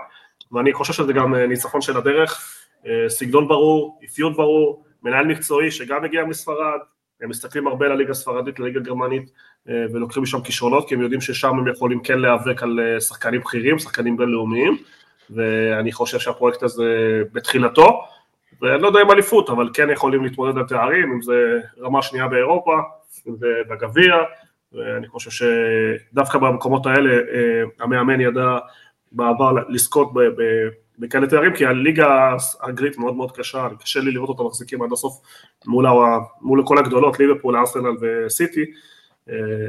ואני חושב שזה גם אה, ניצחון של הדרך, אה, סגנון ברור, אפיון ברור, מנהל מקצועי שגם הגיע מספרד, הם מסתכלים הרבה לליגה הספרדית, לליגה הגרמנית, ולוקחים משם כישרונות, כי הם יודעים ששם הם יכולים כן להיאבק על אה, שחקנים בכירים, שחקנים בינלאומיים, ואני חושב שהפרויקט הזה בתחילתו, ואני לא יודע אם אליפות, אבל כן יכולים להתמודד על תארים, אם זה רמה שנייה באירופה, אם זה בגביע, ואני חושב שדווקא במקומות האלה אה, המאמן ידע בעבר לזכות בכאלה תארים, כי הליגה האנגלית מאוד מאוד קשה, קשה לי לראות אותם מחזיקים עד הסוף מול, מול כל הגדולות, ליברפול, ארסנל וסיטי, אה,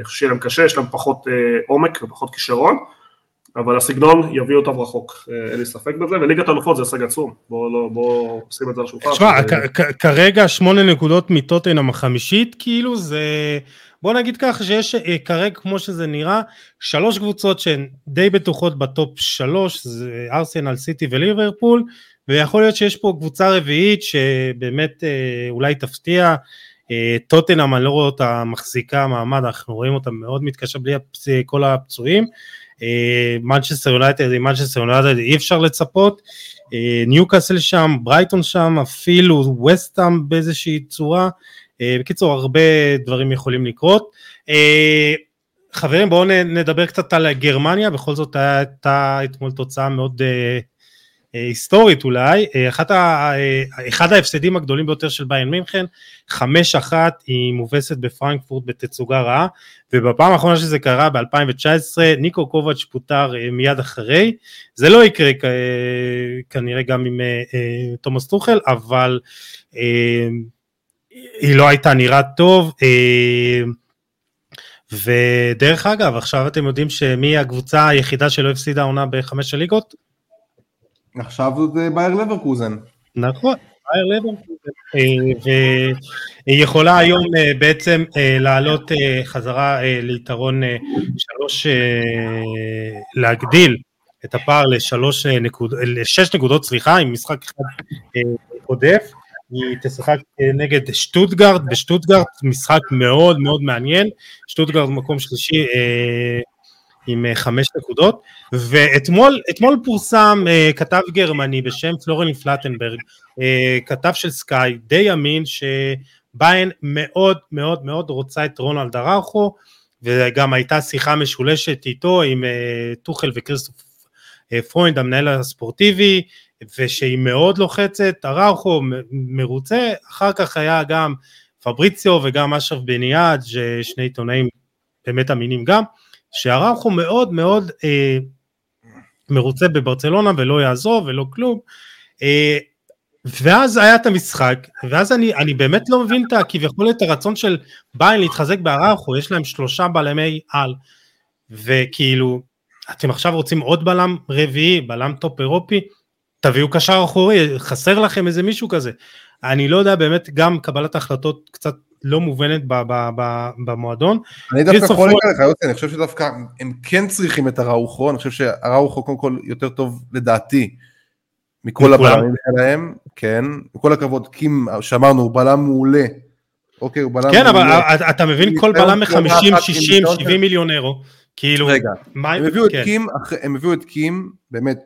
שיהיה להם קשה, יש להם פחות עומק ופחות כישרון, אבל הסגנון יביא אותם רחוק, אין לי ספק בזה, וליגת אלופות זה הישג עצום, בואו לא, בוא נשים את זה על השולחן. תשמע, כרגע שמונה נקודות מטוטנאם החמישית, כאילו זה... בוא נגיד ככה שיש אה, כרגע כמו שזה נראה שלוש קבוצות שהן די בטוחות בטופ שלוש זה ארסנל סיטי וליברפול ויכול להיות שיש פה קבוצה רביעית שבאמת אה, אולי תפתיע אה, טוטנאם אני לא רואה אותה מחזיקה מעמד אנחנו רואים אותה מאוד מתקשה בלי כל הפצועים. מנצ'סטר יונייטד עם מנצ'סטר יונייטד אי אפשר לצפות. ניוקאסל שם ברייטון שם אפילו וסטאם באיזושהי צורה. אה, בקיצור הרבה דברים יכולים לקרות. אה, חברים בואו נדבר קצת על גרמניה. בכל זאת הייתה אתמול תוצאה מאוד אה, היסטורית אולי, אחת ה, אחד ההפסדים הגדולים ביותר של ביין מינכן, חמש אחת היא מובסת בפרנקפורט בתצוגה רעה, ובפעם האחרונה שזה קרה ב-2019 ניקו קובץ' פוטר מיד אחרי, זה לא יקרה כנראה גם עם תומאס טוחל, אבל היא לא הייתה נראית טוב. אה, ודרך אגב, עכשיו אתם יודעים שמי הקבוצה היחידה שלא הפסידה עונה בחמש הליגות? עכשיו זאת אה, בייר לברקוזן. נכון, בייר לברקוזן. אה, והיא יכולה היום בעצם לעלות חזרה ליתרון שלוש, להגדיל את הפער לשלוש נקודות, לשש נקודות, סליחה, עם משחק אחד עודף. היא תשחק אה, נגד שטוטגרד, בשטוטגרד משחק מאוד מאוד מעניין, שטוטגרד מקום שלישי אה, עם אה, חמש נקודות, ואתמול פורסם אה, כתב גרמני בשם פלורני פלטנברג, אה, כתב של סקאי, די אמין שביין מאוד מאוד מאוד רוצה את רונלד אראוכו, וגם הייתה שיחה משולשת איתו עם אה, טוחל וכריסטוף אה, פרוינד המנהל הספורטיבי, ושהיא מאוד לוחצת, אראוכו מרוצה, אחר כך היה גם פבריציו וגם אשרף בן עיאד, שני עיתונאים באמת אמינים גם, שאראוכו מאוד מאוד אה, מרוצה בברצלונה ולא יעזוב ולא כלום, אה, ואז היה את המשחק, ואז אני, אני באמת לא מבין את כביכול את הרצון של באיירן להתחזק באראוכו, יש להם שלושה בלמי על, וכאילו, אתם עכשיו רוצים עוד בלם רביעי, בלם טופ אירופי, תביאו קשר אחורי, חסר לכם איזה מישהו כזה. אני לא יודע, באמת גם קבלת החלטות קצת לא מובנת ב- ב- ב- במועדון. אני דווקא חולק עליך, יוסי, אני חושב שדווקא הם כן צריכים את אראוכו, אני חושב שאראוכו קודם כל יותר טוב לדעתי מכל הבלמים שלהם, כן, עם כל הכבוד, קים, שאמרנו, הוא בלם מעולה. אוקיי, הוא בלם כן, מעולה. אבל אתה מבין, כל בלם מ-50, 60, 70 מיליון אירו. כאילו, רגע, כן. הם הביאו את קים, באמת,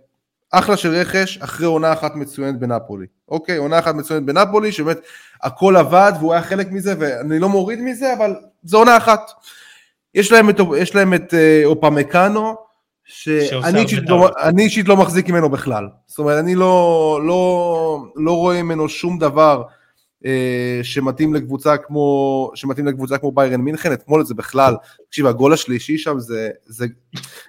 אחלה של רכש אחרי עונה אחת מצוינת בנפולי. אוקיי, עונה אחת מצוינת בנפולי, שבאמת הכל עבד והוא היה חלק מזה, ואני לא מוריד מזה, אבל זו עונה אחת. יש להם את, יש להם את אה, אופמקאנו, שאני אישית, לא, אישית לא מחזיק ממנו בכלל. זאת אומרת, אני לא, לא, לא רואה ממנו שום דבר שמתאים לקבוצה כמו שמתאים לקבוצה כמו ביירן מינכן אתמול זה בכלל תקשיב הגול השלישי שם זה זה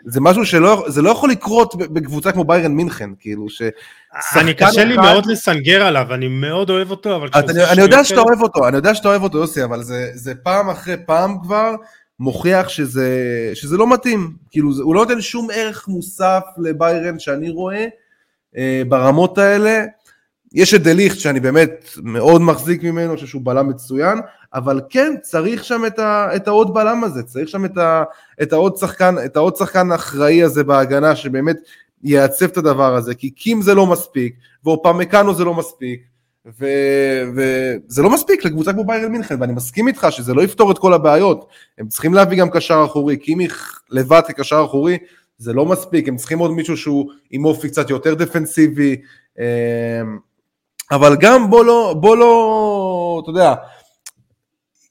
זה משהו שלא זה לא יכול לקרות בקבוצה כמו ביירן מינכן כאילו ש... אני קשה לי מאוד לסנגר עליו אני מאוד אוהב אותו אבל אני, אני יודע שאתה אוהב אותו אני יודע שאתה אוהב אותו יוסי אבל זה זה פעם אחרי פעם כבר מוכיח שזה שזה לא מתאים. כאילו זה, הוא לא נותן שום ערך מוסף לביירן שאני רואה אה, ברמות האלה יש את דליכט שאני באמת מאוד מחזיק ממנו, אני חושב שהוא בלם מצוין, אבל כן צריך שם את, ה, את העוד בלם הזה, צריך שם את, ה, את, העוד שחקן, את העוד שחקן אחראי הזה בהגנה שבאמת יעצב את הדבר הזה, כי קים זה לא מספיק, ואופמקאנו זה לא מספיק, וזה לא מספיק לקבוצה כמו ביירן מינכן, ואני מסכים איתך שזה לא יפתור את כל הבעיות, הם צריכים להביא גם קשר אחורי, קימיך לבד כקשר אחורי זה לא מספיק, הם צריכים עוד מישהו שהוא עם אופי קצת יותר דפנסיבי, אמ, אבל גם בוא לא, בוא לא, אתה יודע,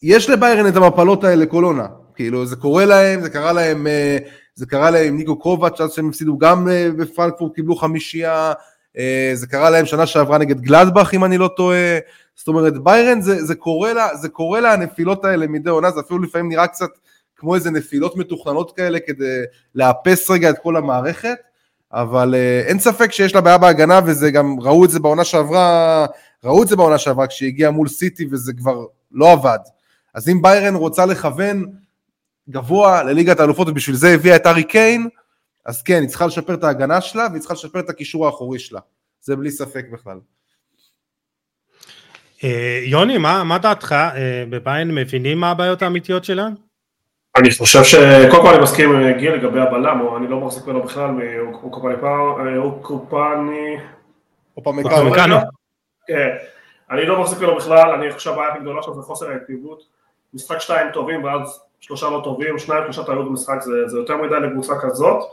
יש לביירן את המפלות האלה כל עונה, כאילו זה קורה להם, זה קרה להם, אה, זה קרה להם ניקו קרובץ' אז שהם הפסידו גם אה, בפרנקפורט, קיבלו חמישייה, אה, זה קרה להם שנה שעברה נגד גלדבך אם אני לא טועה, זאת אומרת ביירן זה, זה, קורה לה, זה קורה לה הנפילות האלה מדי עונה, זה אפילו לפעמים נראה קצת כמו איזה נפילות מתוכננות כאלה כדי לאפס רגע את כל המערכת, אבל uh, אין ספק שיש לה בעיה בהגנה, וזה גם, ראו את זה בעונה שעברה, ראו את זה בעונה שעברה כשהיא הגיעה מול סיטי וזה כבר לא עבד. אז אם ביירן רוצה לכוון גבוה לליגת האלופות ובשביל זה הביאה את ארי קיין, אז כן, היא צריכה לשפר את ההגנה שלה והיא צריכה לשפר את הקישור האחורי שלה. זה בלי ספק בכלל. אה, יוני, מה, מה דעתך? אה, בביין מבינים מה הבעיות האמיתיות שלה? אני חושב שקודם כל אני מסכים עם גיל לגבי הבלם, אני לא מחזיק ממנו בכלל מאוקופני... אופמקאנו. כן, אני לא מחזיק ממנו בכלל, אני חושב הבעיה הכי גדולה שלו זה חוסר האקטיביות. משחק שתיים טובים ואז שלושה לא טובים, שניים שלושה טעויות במשחק זה, זה יותר מדי לקבוצה כזאת.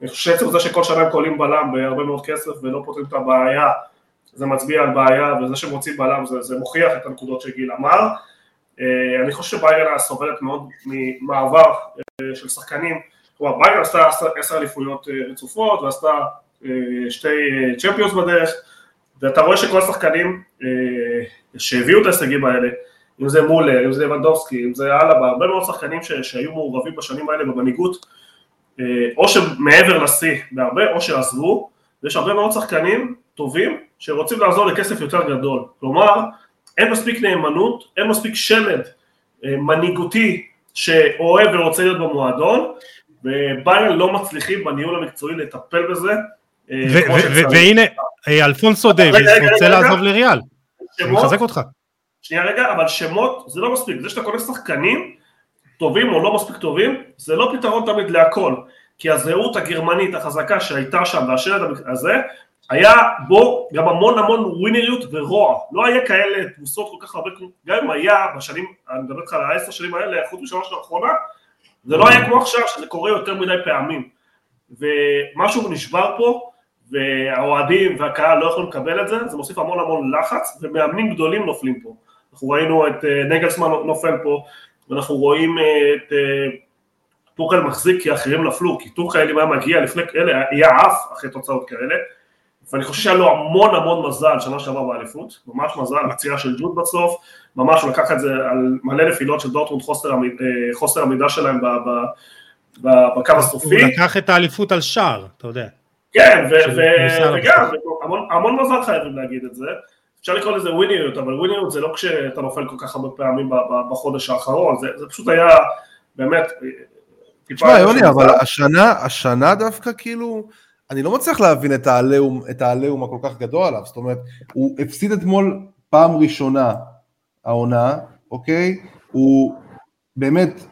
אני חושב שעצם זה שכל שנה הם קולים בלם בהרבה מאוד כסף ולא פותרים את הבעיה, זה מצביע על בעיה, וזה שהם רוצים בלם זה, זה מוכיח את הנקודות שגיל אמר. אה, אני חושב שביירן סובלת מאוד ממעבר אה, של שחקנים, כלומר ביירן עשתה עשר אליפויות אה, רצופות ועשתה שתי צ'מפיונס בדרך, ואתה רואה שכל השחקנים שהביאו את ההישגים האלה, אם זה מולר, אם זה לבנדובסקי, אם זה אלבה, הרבה מאוד שחקנים שהיו מעורבים בשנים האלה במנהיגות, או שמעבר לשיא בהרבה, או שעזבו, ויש הרבה מאוד שחקנים טובים שרוצים לעזור לכסף יותר גדול. כלומר, אין מספיק נאמנות, אין מספיק שלד אה, מנהיגותי שאוהב ורוצה להיות במועדון, וביירן לא מצליחים בניהול המקצועי לטפל בזה. אה, והנה, אה, אלפונסו דייוויס רוצה לעזוב לריאל, אני מחזק אותך. שנייה רגע, אבל שמות זה לא מספיק, זה שאתה קונה שחקנים טובים או לא מספיק טובים, זה לא פתרון תמיד להכל, כי הזהות הגרמנית החזקה שהייתה שם והשלד הזה, היה בו גם המון המון ווינריות ורוע, לא היה כאלה תבוסות כל כך הרבה, גם אם היה בשנים, אני מדבר איתך על העשר שנים האלה, חוץ משנה של האחרונה, זה לא היה כמו עכשיו שזה קורה יותר מדי פעמים, ומשהו נשבר פה, והאוהדים והקהל לא יכולים לקבל את זה, זה מוסיף המון המון לחץ, ומאמנים גדולים נופלים פה, אנחנו ראינו את אה, נגלסמן נופל פה, ואנחנו רואים אה, את אה, טוחל מחזיק כי אחרים נפלו, כי טוחל אם היה מגיע לפני כאלה, היה עף אחרי תוצאות כאלה, ואני חושב שהיה לו המון המון מזל שנה שעברה באליפות, ממש מזל, פציעה של ג'וד בסוף, ממש הוא לקח את זה על מלא נפילות של דורטמונד, חוסר, אה, חוסר עמידה שלהם בקו הסופי. הוא לקח את האליפות על שער, אתה יודע. כן, וגם, המון, המון מזל חייבים להגיד את זה. אפשר לקרוא לזה וויניות, אבל וויניות זה לא כשאתה נופל כל כך הרבה פעמים בחודש האחרון, זה, זה פשוט היה באמת... אה, תשמע יוני, אבל השנה, השנה דווקא כאילו... אני לא מצליח להבין את העליהום, את העליהום הכל כך גדול עליו, זאת אומרת, הוא הפסיד אתמול פעם ראשונה העונה, אוקיי? הוא באמת,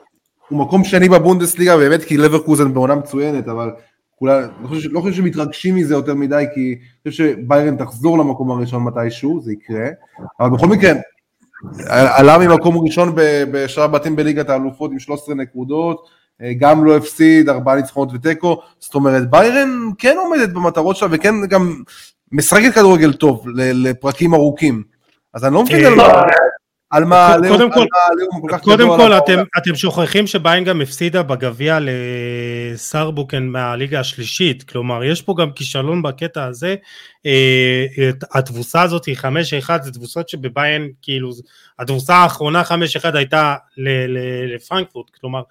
הוא מקום שני בבונדסליגה, באמת כי לברקוזן בעונה מצוינת, אבל כולה, לא חושב, לא חושב שמתרגשים מזה יותר מדי, כי אני חושב שביירן תחזור למקום הראשון מתישהו, זה יקרה, אבל בכל מקרה, עלה ממקום ראשון בשאר בתים בליגת האלופות עם 13 נקודות, אה, גם לא הפסיד, ארבעה ניצחונות ותיקו, זאת אומרת ביירן כן עומדת במטרות שלה וכן גם משחקת כדורגל טוב לפרקים ארוכים, אז אני לא מבין על מה... על מה קודם כל, קודם כל אתם, אתם שוכחים שביירן גם הפסידה בגביע לסרבוקן מהליגה השלישית, כלומר יש פה גם כישלון בקטע הזה, אה, התבוסה הזאת היא 5-1, זה תבוסות שבביירן כאילו, התבוסה האחרונה 5-1 הייתה לפרנקפורט, כלומר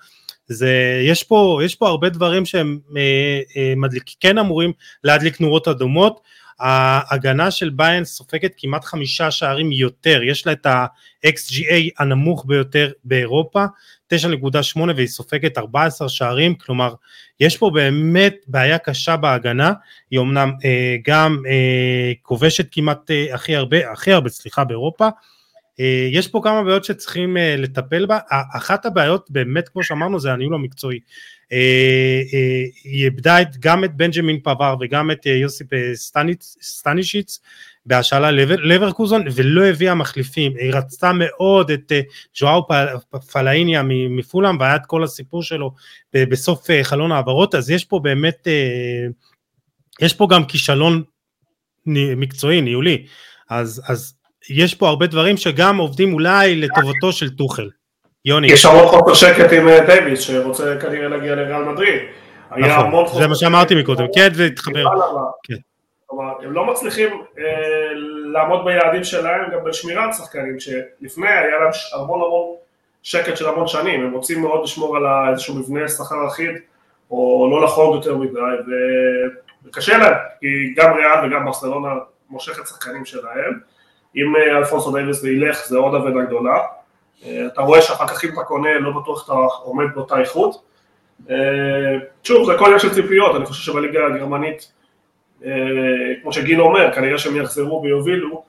זה, יש פה, יש פה הרבה דברים שהם אה, אה, מדליק, כן אמורים להדליק נורות אדומות, ההגנה של ביין סופגת כמעט חמישה שערים יותר, יש לה את ה-XGA הנמוך ביותר באירופה, 9.8 והיא סופגת 14 שערים, כלומר יש פה באמת בעיה קשה בהגנה, היא אמנם אה, גם אה, כובשת כמעט אה, הכי הרבה, הכי הרבה סליחה באירופה, יש פה כמה בעיות שצריכים אה, לטפל בה, אחת הבעיות באמת כמו שאמרנו זה הניהול המקצועי, אה, היא איבדה גם את בנג'מין פבר וגם את יוסיפ סטנישיץ בהשאלה לברקוזון ולא הביאה מחליפים, היא רצתה מאוד את ז'ואאו פלאיניה מפולאם והיה את כל הסיפור שלו בסוף חלון העברות אז יש פה באמת, יש פה גם כישלון מקצועי, ניהולי, אז, אז יש פה הרבה דברים שגם עובדים אולי לטובתו של טוחל. יוני. יש המון חוסר שקט עם אה, דייוויס שרוצה כנראה להגיע לריאל מדריד. נכון, זה מה שאמרתי מקודם, כן זה התחבר. כן. כלומר, הם לא מצליחים אה, לעמוד ביעדים שלהם גם בשמירת שחקנים, שלפני היה להם המון המון שקט של המון שנים, הם רוצים מאוד לשמור על איזשהו מבנה שכר אחיד, או לא לחרוג יותר מדי, קשה להם, כי גם ריאל וגם ברסלונה מושכת שחקנים שלהם. אם אה, אלפונסו דייוויס ילך זה עוד אבדה גדולה. אה, אתה רואה שאחר כך אם אתה קונה, לא בטוח שאתה עומד באותה איכות. אה, שוב, זה הכל עניין של ציפיות, אני חושב שבליגה הגרמנית, כמו שגיל אומר, כנראה שהם יחזרו ויובילו,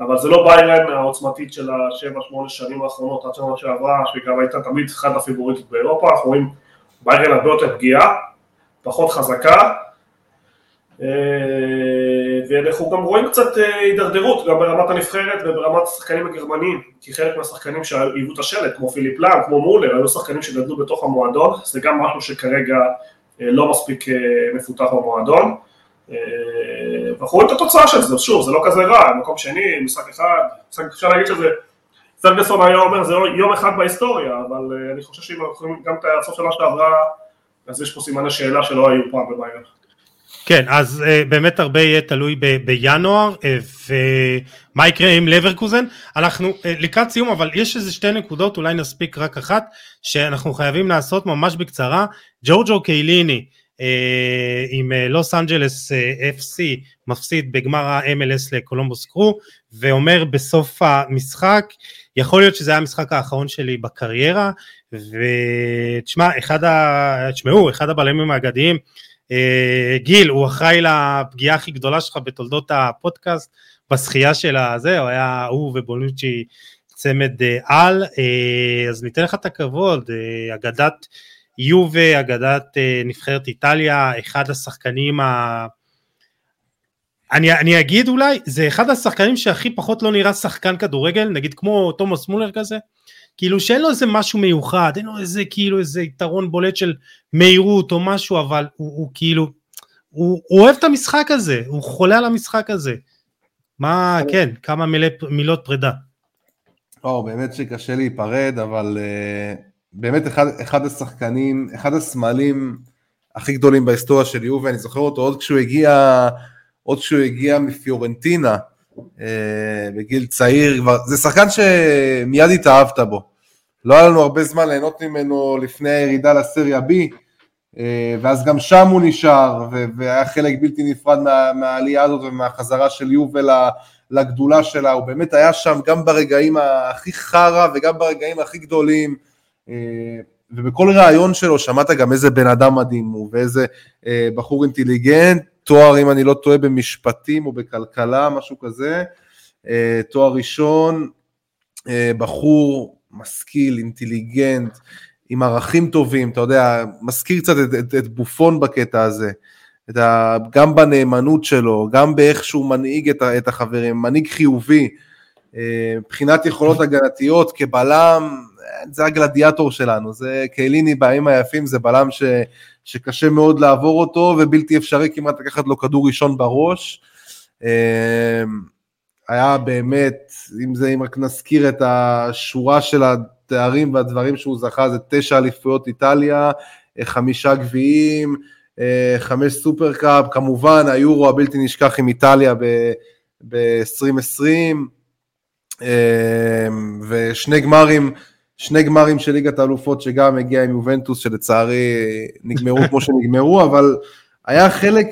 אבל זה לא ביירן העוצמתית של השבע, שמונה שנים האחרונות, עד שנה שעברה, שגם הייתה תמיד אחת הפיבוריטית באירופה, אנחנו רואים ביירן הרבה יותר פגיעה, פחות חזקה, ואנחנו גם רואים קצת אה, הידרדרות גם ברמת הנבחרת וברמת השחקנים הגרמנים כי חלק מהשחקנים שהיוו את השלט כמו פיליפ לאם, כמו מולר, היו שחקנים שגדלו בתוך המועדון זה גם משהו שכרגע אה, לא מספיק מפותח במועדון. ואנחנו רואים את התוצאה של זה, שוב זה לא כזה רע, מקום שני, משחק אחד, אפשר להגיד שזה פרגוסון היה אומר זה יום אחד בהיסטוריה אבל אני חושב שאם אנחנו גם את הסוף שנה שעברה אז יש פה סימני שאלה שלא היו פעם בביירן כן, אז uh, באמת הרבה יהיה תלוי ב- בינואר, uh, ומה יקרה עם לברקוזן. אנחנו uh, לקראת סיום, אבל יש איזה שתי נקודות, אולי נספיק רק אחת, שאנחנו חייבים לעשות ממש בקצרה. ג'ורג'ו קייליני uh, עם לוס אנג'לס FC מפסיד בגמר ה-MLS לקולומבוס קרו, ואומר בסוף המשחק, יכול להיות שזה היה המשחק האחרון שלי בקריירה, ותשמע, אחד ה... תשמעו, אחד הבלמים האגדיים, גיל, הוא אחראי לפגיעה הכי גדולה שלך בתולדות הפודקאסט, בשחייה של הזה, הוא היה, הוא ובונוצ'י צמד אה, על, אה, אז ניתן לך את הכבוד, אגדת יובה, אגדת נבחרת איטליה, אחד השחקנים ה... אני, אני אגיד אולי, זה אחד השחקנים שהכי פחות לא נראה שחקן כדורגל, נגיד כמו תומאס מולר כזה, כאילו שאין לו איזה משהו מיוחד, אין לו איזה כאילו איזה יתרון בולט של מהירות או משהו, אבל הוא, הוא כאילו, הוא, הוא אוהב את המשחק הזה, הוא חולה על המשחק הזה. מה, כן, כמה מילי, מילות פרידה. או, באמת שקשה להיפרד, אבל uh, באמת אחד, אחד השחקנים, אחד הסמלים הכי גדולים בהיסטוריה של יובי, אני זוכר אותו עוד כשהוא הגיע, עוד כשהוא הגיע מפיורנטינה, בגיל צעיר, כבר, זה שחקן שמיד התאהבת בו. לא היה לנו הרבה זמן ליהנות ממנו לפני הירידה לסריה B, אה, ואז גם שם הוא נשאר, והיה חלק בלתי נפרד מה, מהעלייה הזאת ומהחזרה של יובל לגדולה שלה, הוא באמת היה שם גם ברגעים הכי חרא וגם ברגעים הכי גדולים, אה, ובכל ראיון שלו שמעת גם איזה בן אדם מדהים הוא, ואיזה בחור אינטליגנט, תואר, אם אני לא טועה, במשפטים או בכלכלה, משהו כזה, אה, תואר ראשון, אה, בחור משכיל, אינטליגנט, עם ערכים טובים, אתה יודע, מזכיר קצת את, את, את בופון בקטע הזה, ה, גם בנאמנות שלו, גם באיך שהוא מנהיג את, את החברים, מנהיג חיובי, אה, מבחינת יכולות הגנתיות כבלם, זה הגלדיאטור שלנו, זה קייליני בימים היפים, זה בלם ש, שקשה מאוד לעבור אותו ובלתי אפשרי כמעט לקחת לו כדור ראשון בראש. אמ, היה באמת, אם זה, אם רק נזכיר את השורה של התארים והדברים שהוא זכה, זה תשע אליפויות איטליה, חמישה גביעים, חמש סופרקאפ, כמובן היורו הבלתי נשכח עם איטליה ב-2020, אמ, ושני גמרים שני גמרים של ליגת האלופות שגם הגיע עם יובנטוס שלצערי נגמרו כמו שנגמרו, אבל היה חלק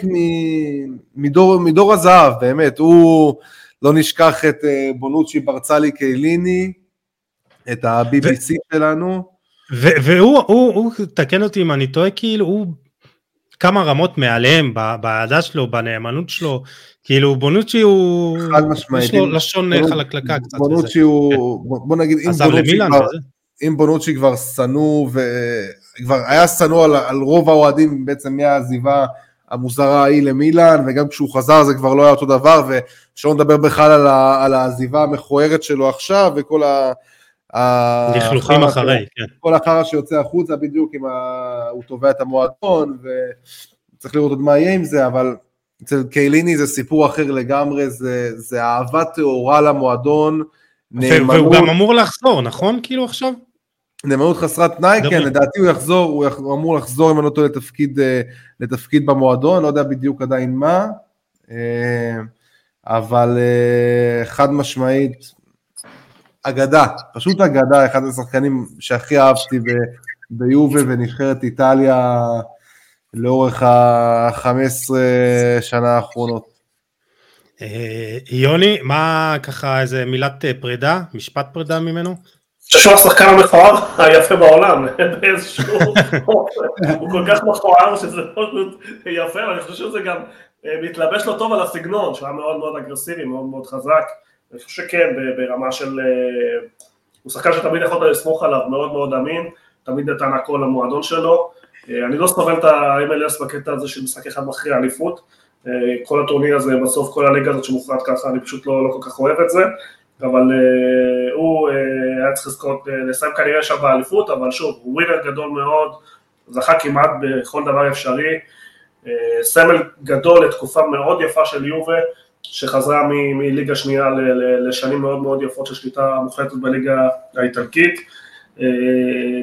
מדור, מדור הזהב, באמת, הוא, לא נשכח את אה, בונוצ'י ברצלי קייליני, את ה-BBC ו- שלנו. והוא, הוא, הוא, תקן אותי אם אני טועה, כאילו, הוא כמה רמות מעליהם באהדה שלו, בנאמנות שלו, כאילו בונוצ'י הוא, חד משמעית, יש לו לשון חלקלקה קצת. בונוצ'י הוא, בוא נגיד, אם בונוצ'י כבר, אם בונוצ'י כבר שנוא, וכבר היה שנוא על, על רוב האוהדים בעצם מהעזיבה המוזרה ההיא למילאן, וגם כשהוא חזר זה כבר לא היה אותו דבר, ושלא נדבר בכלל על, על העזיבה המכוערת שלו עכשיו, וכל ה... לכלוכים אחרי, כן. כל החרא שיוצא החוצה בדיוק, אם. הוא תובע את המועדון, וצריך לראות עוד מה יהיה עם זה, אבל אצל קייליני זה סיפור אחר לגמרי, זה, זה אהבה טהורה למועדון, נאמנות... והוא גם אמור לחזור, נכון? כאילו עכשיו? נאמנות חסרת תנאי, כן, לדעתי הוא יחזור, הוא אמור לחזור אם אני לא טועה לתפקיד, אה, לתפקיד במועדון, לא יודע בדיוק עדיין מה, אה, אבל אה, חד משמעית, אגדה, פשוט אגדה, אחד השחקנים שהכי אהבתי ביובה ונבחרת איטליה לאורך ה-15 שנה האחרונות. יוני, מה ככה איזה מילת פרידה, משפט פרידה ממנו? חושב שהוא השחקן המכוער היפה בעולם, (laughs) באיזשהו... (laughs) הוא כל כך מכוער שזה פשוט יפה, ואני חושב שזה גם אה, מתלבש לו טוב על הסגנון, שהוא היה מאוד מאוד אגרסיבי, מאוד מאוד חזק. אני חושב שכן, ברמה של... אה, הוא שחקן שתמיד יכולת לסמוך עליו, מאוד מאוד אמין, תמיד נתן הכל למועדון שלו. אה, אני לא סובל את ה-MLS בקטע הזה של משחק אחד מכריע אליפות. כל הטורניר הזה, בסוף כל הליגה הזאת שמוכרעת ככה, אני פשוט לא, לא כל כך אוהב את זה. אבל uh, הוא uh, היה צריך לזכות, uh, לסיים כנראה שם באליפות, אבל שוב, הוא ווינר גדול מאוד, זכה כמעט בכל דבר אפשרי, uh, סמל גדול לתקופה מאוד יפה של יובה, שחזרה מליגה שנייה ל- ל- לשנים מאוד מאוד יפות של שליטה מוחלטת בליגה האיטלקית. Uh,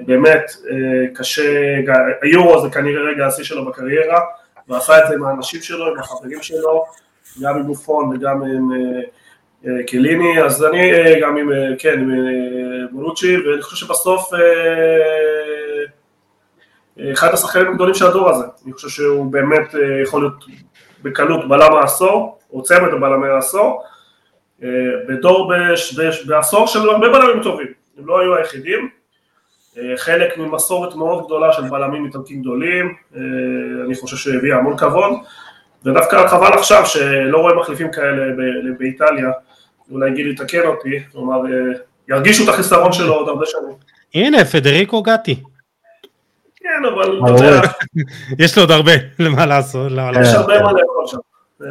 באמת uh, קשה, היורו זה כנראה רגע השיא שלו בקריירה, ועשה את זה עם האנשים שלו, עם החברים שלו, גם עם בופון וגם עם... אה, קליני, אז אני אה, גם עם, אה, כן, עם בולוצ'י, ואני חושב שבסוף אחד השחקנים הגדולים של הדור הזה, אני חושב שהוא באמת יכול להיות בקלות בלם העשור, או צמד בלמי העשור, בדור, בעשור של הרבה בלמים טובים, הם לא היו היחידים, חלק ממסורת מאוד גדולה של בלמים איטלקים גדולים, אני חושב שהביא המון כבוד, ודווקא חבל עכשיו שלא רואה מחליפים כאלה באיטליה, אולי גיל יתקן אותי, כלומר, אה, ירגישו את החיסרון שלו עוד הרבה שנים. הנה, פדריקו גטי. כן, אבל. (laughs) יש לו עוד הרבה למה לעשות. יש הרבה מה לאכול שם. אה,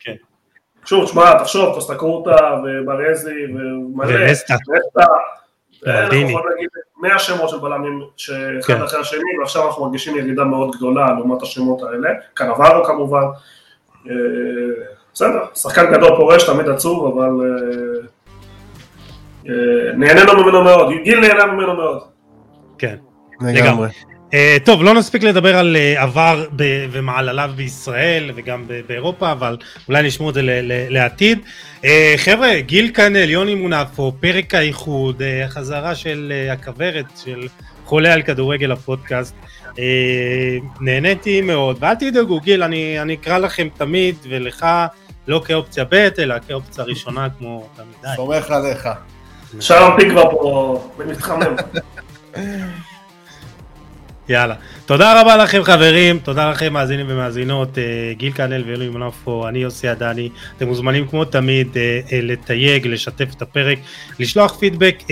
כן. שוב, תשמע, תחשוב, קוסטקורטה וברזי ומלא, ונסטה. אנחנו יכולים להגיד 100 שמות של בלמים שאחד כן. אחרי השני, ועכשיו אנחנו מרגישים ירידה מאוד גדולה לעומת השמות האלה, קנברו כמובן. בסדר, שחקן גדול פורש, תמיד עצוב, אבל אה, אה, נהנינו ממנו מאוד, גיל נהנה ממנו מאוד. כן, לגמרי. Uh, טוב, לא נספיק לדבר על uh, עבר ב- ומעלליו בישראל וגם ב- באירופה, אבל אולי נשמור את זה ל- ל- לעתיד. Uh, חבר'ה, גיל קנל, יוני מונפו, פרק האיחוד, uh, החזרה של uh, הכוורת של חולה על כדורגל הפודקאסט. אה, נהניתי מאוד, ואל תדאגו גיל, אני, אני אקרא לכם תמיד ולך לא כאופציה ב' אלא כאופציה ראשונה כמו תמיד. סומך עליך. שלום תקווה פה מתחמם. יאללה. תודה רבה לכם חברים, תודה לכם מאזינים ומאזינות, אה, גיל קנל ואלוהים מנפו, אני יוסי עדני, אתם מוזמנים כמו תמיד אה, אה, לתייג, לשתף את הפרק, לשלוח פידבק,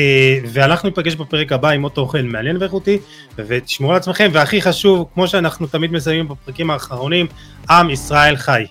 ואנחנו ניפגש בפרק הבא עם עוד תוכן מעניין ואיכותי, ותשמרו על עצמכם, והכי חשוב, כמו שאנחנו תמיד מסיימים בפרקים האחרונים, עם ישראל חי.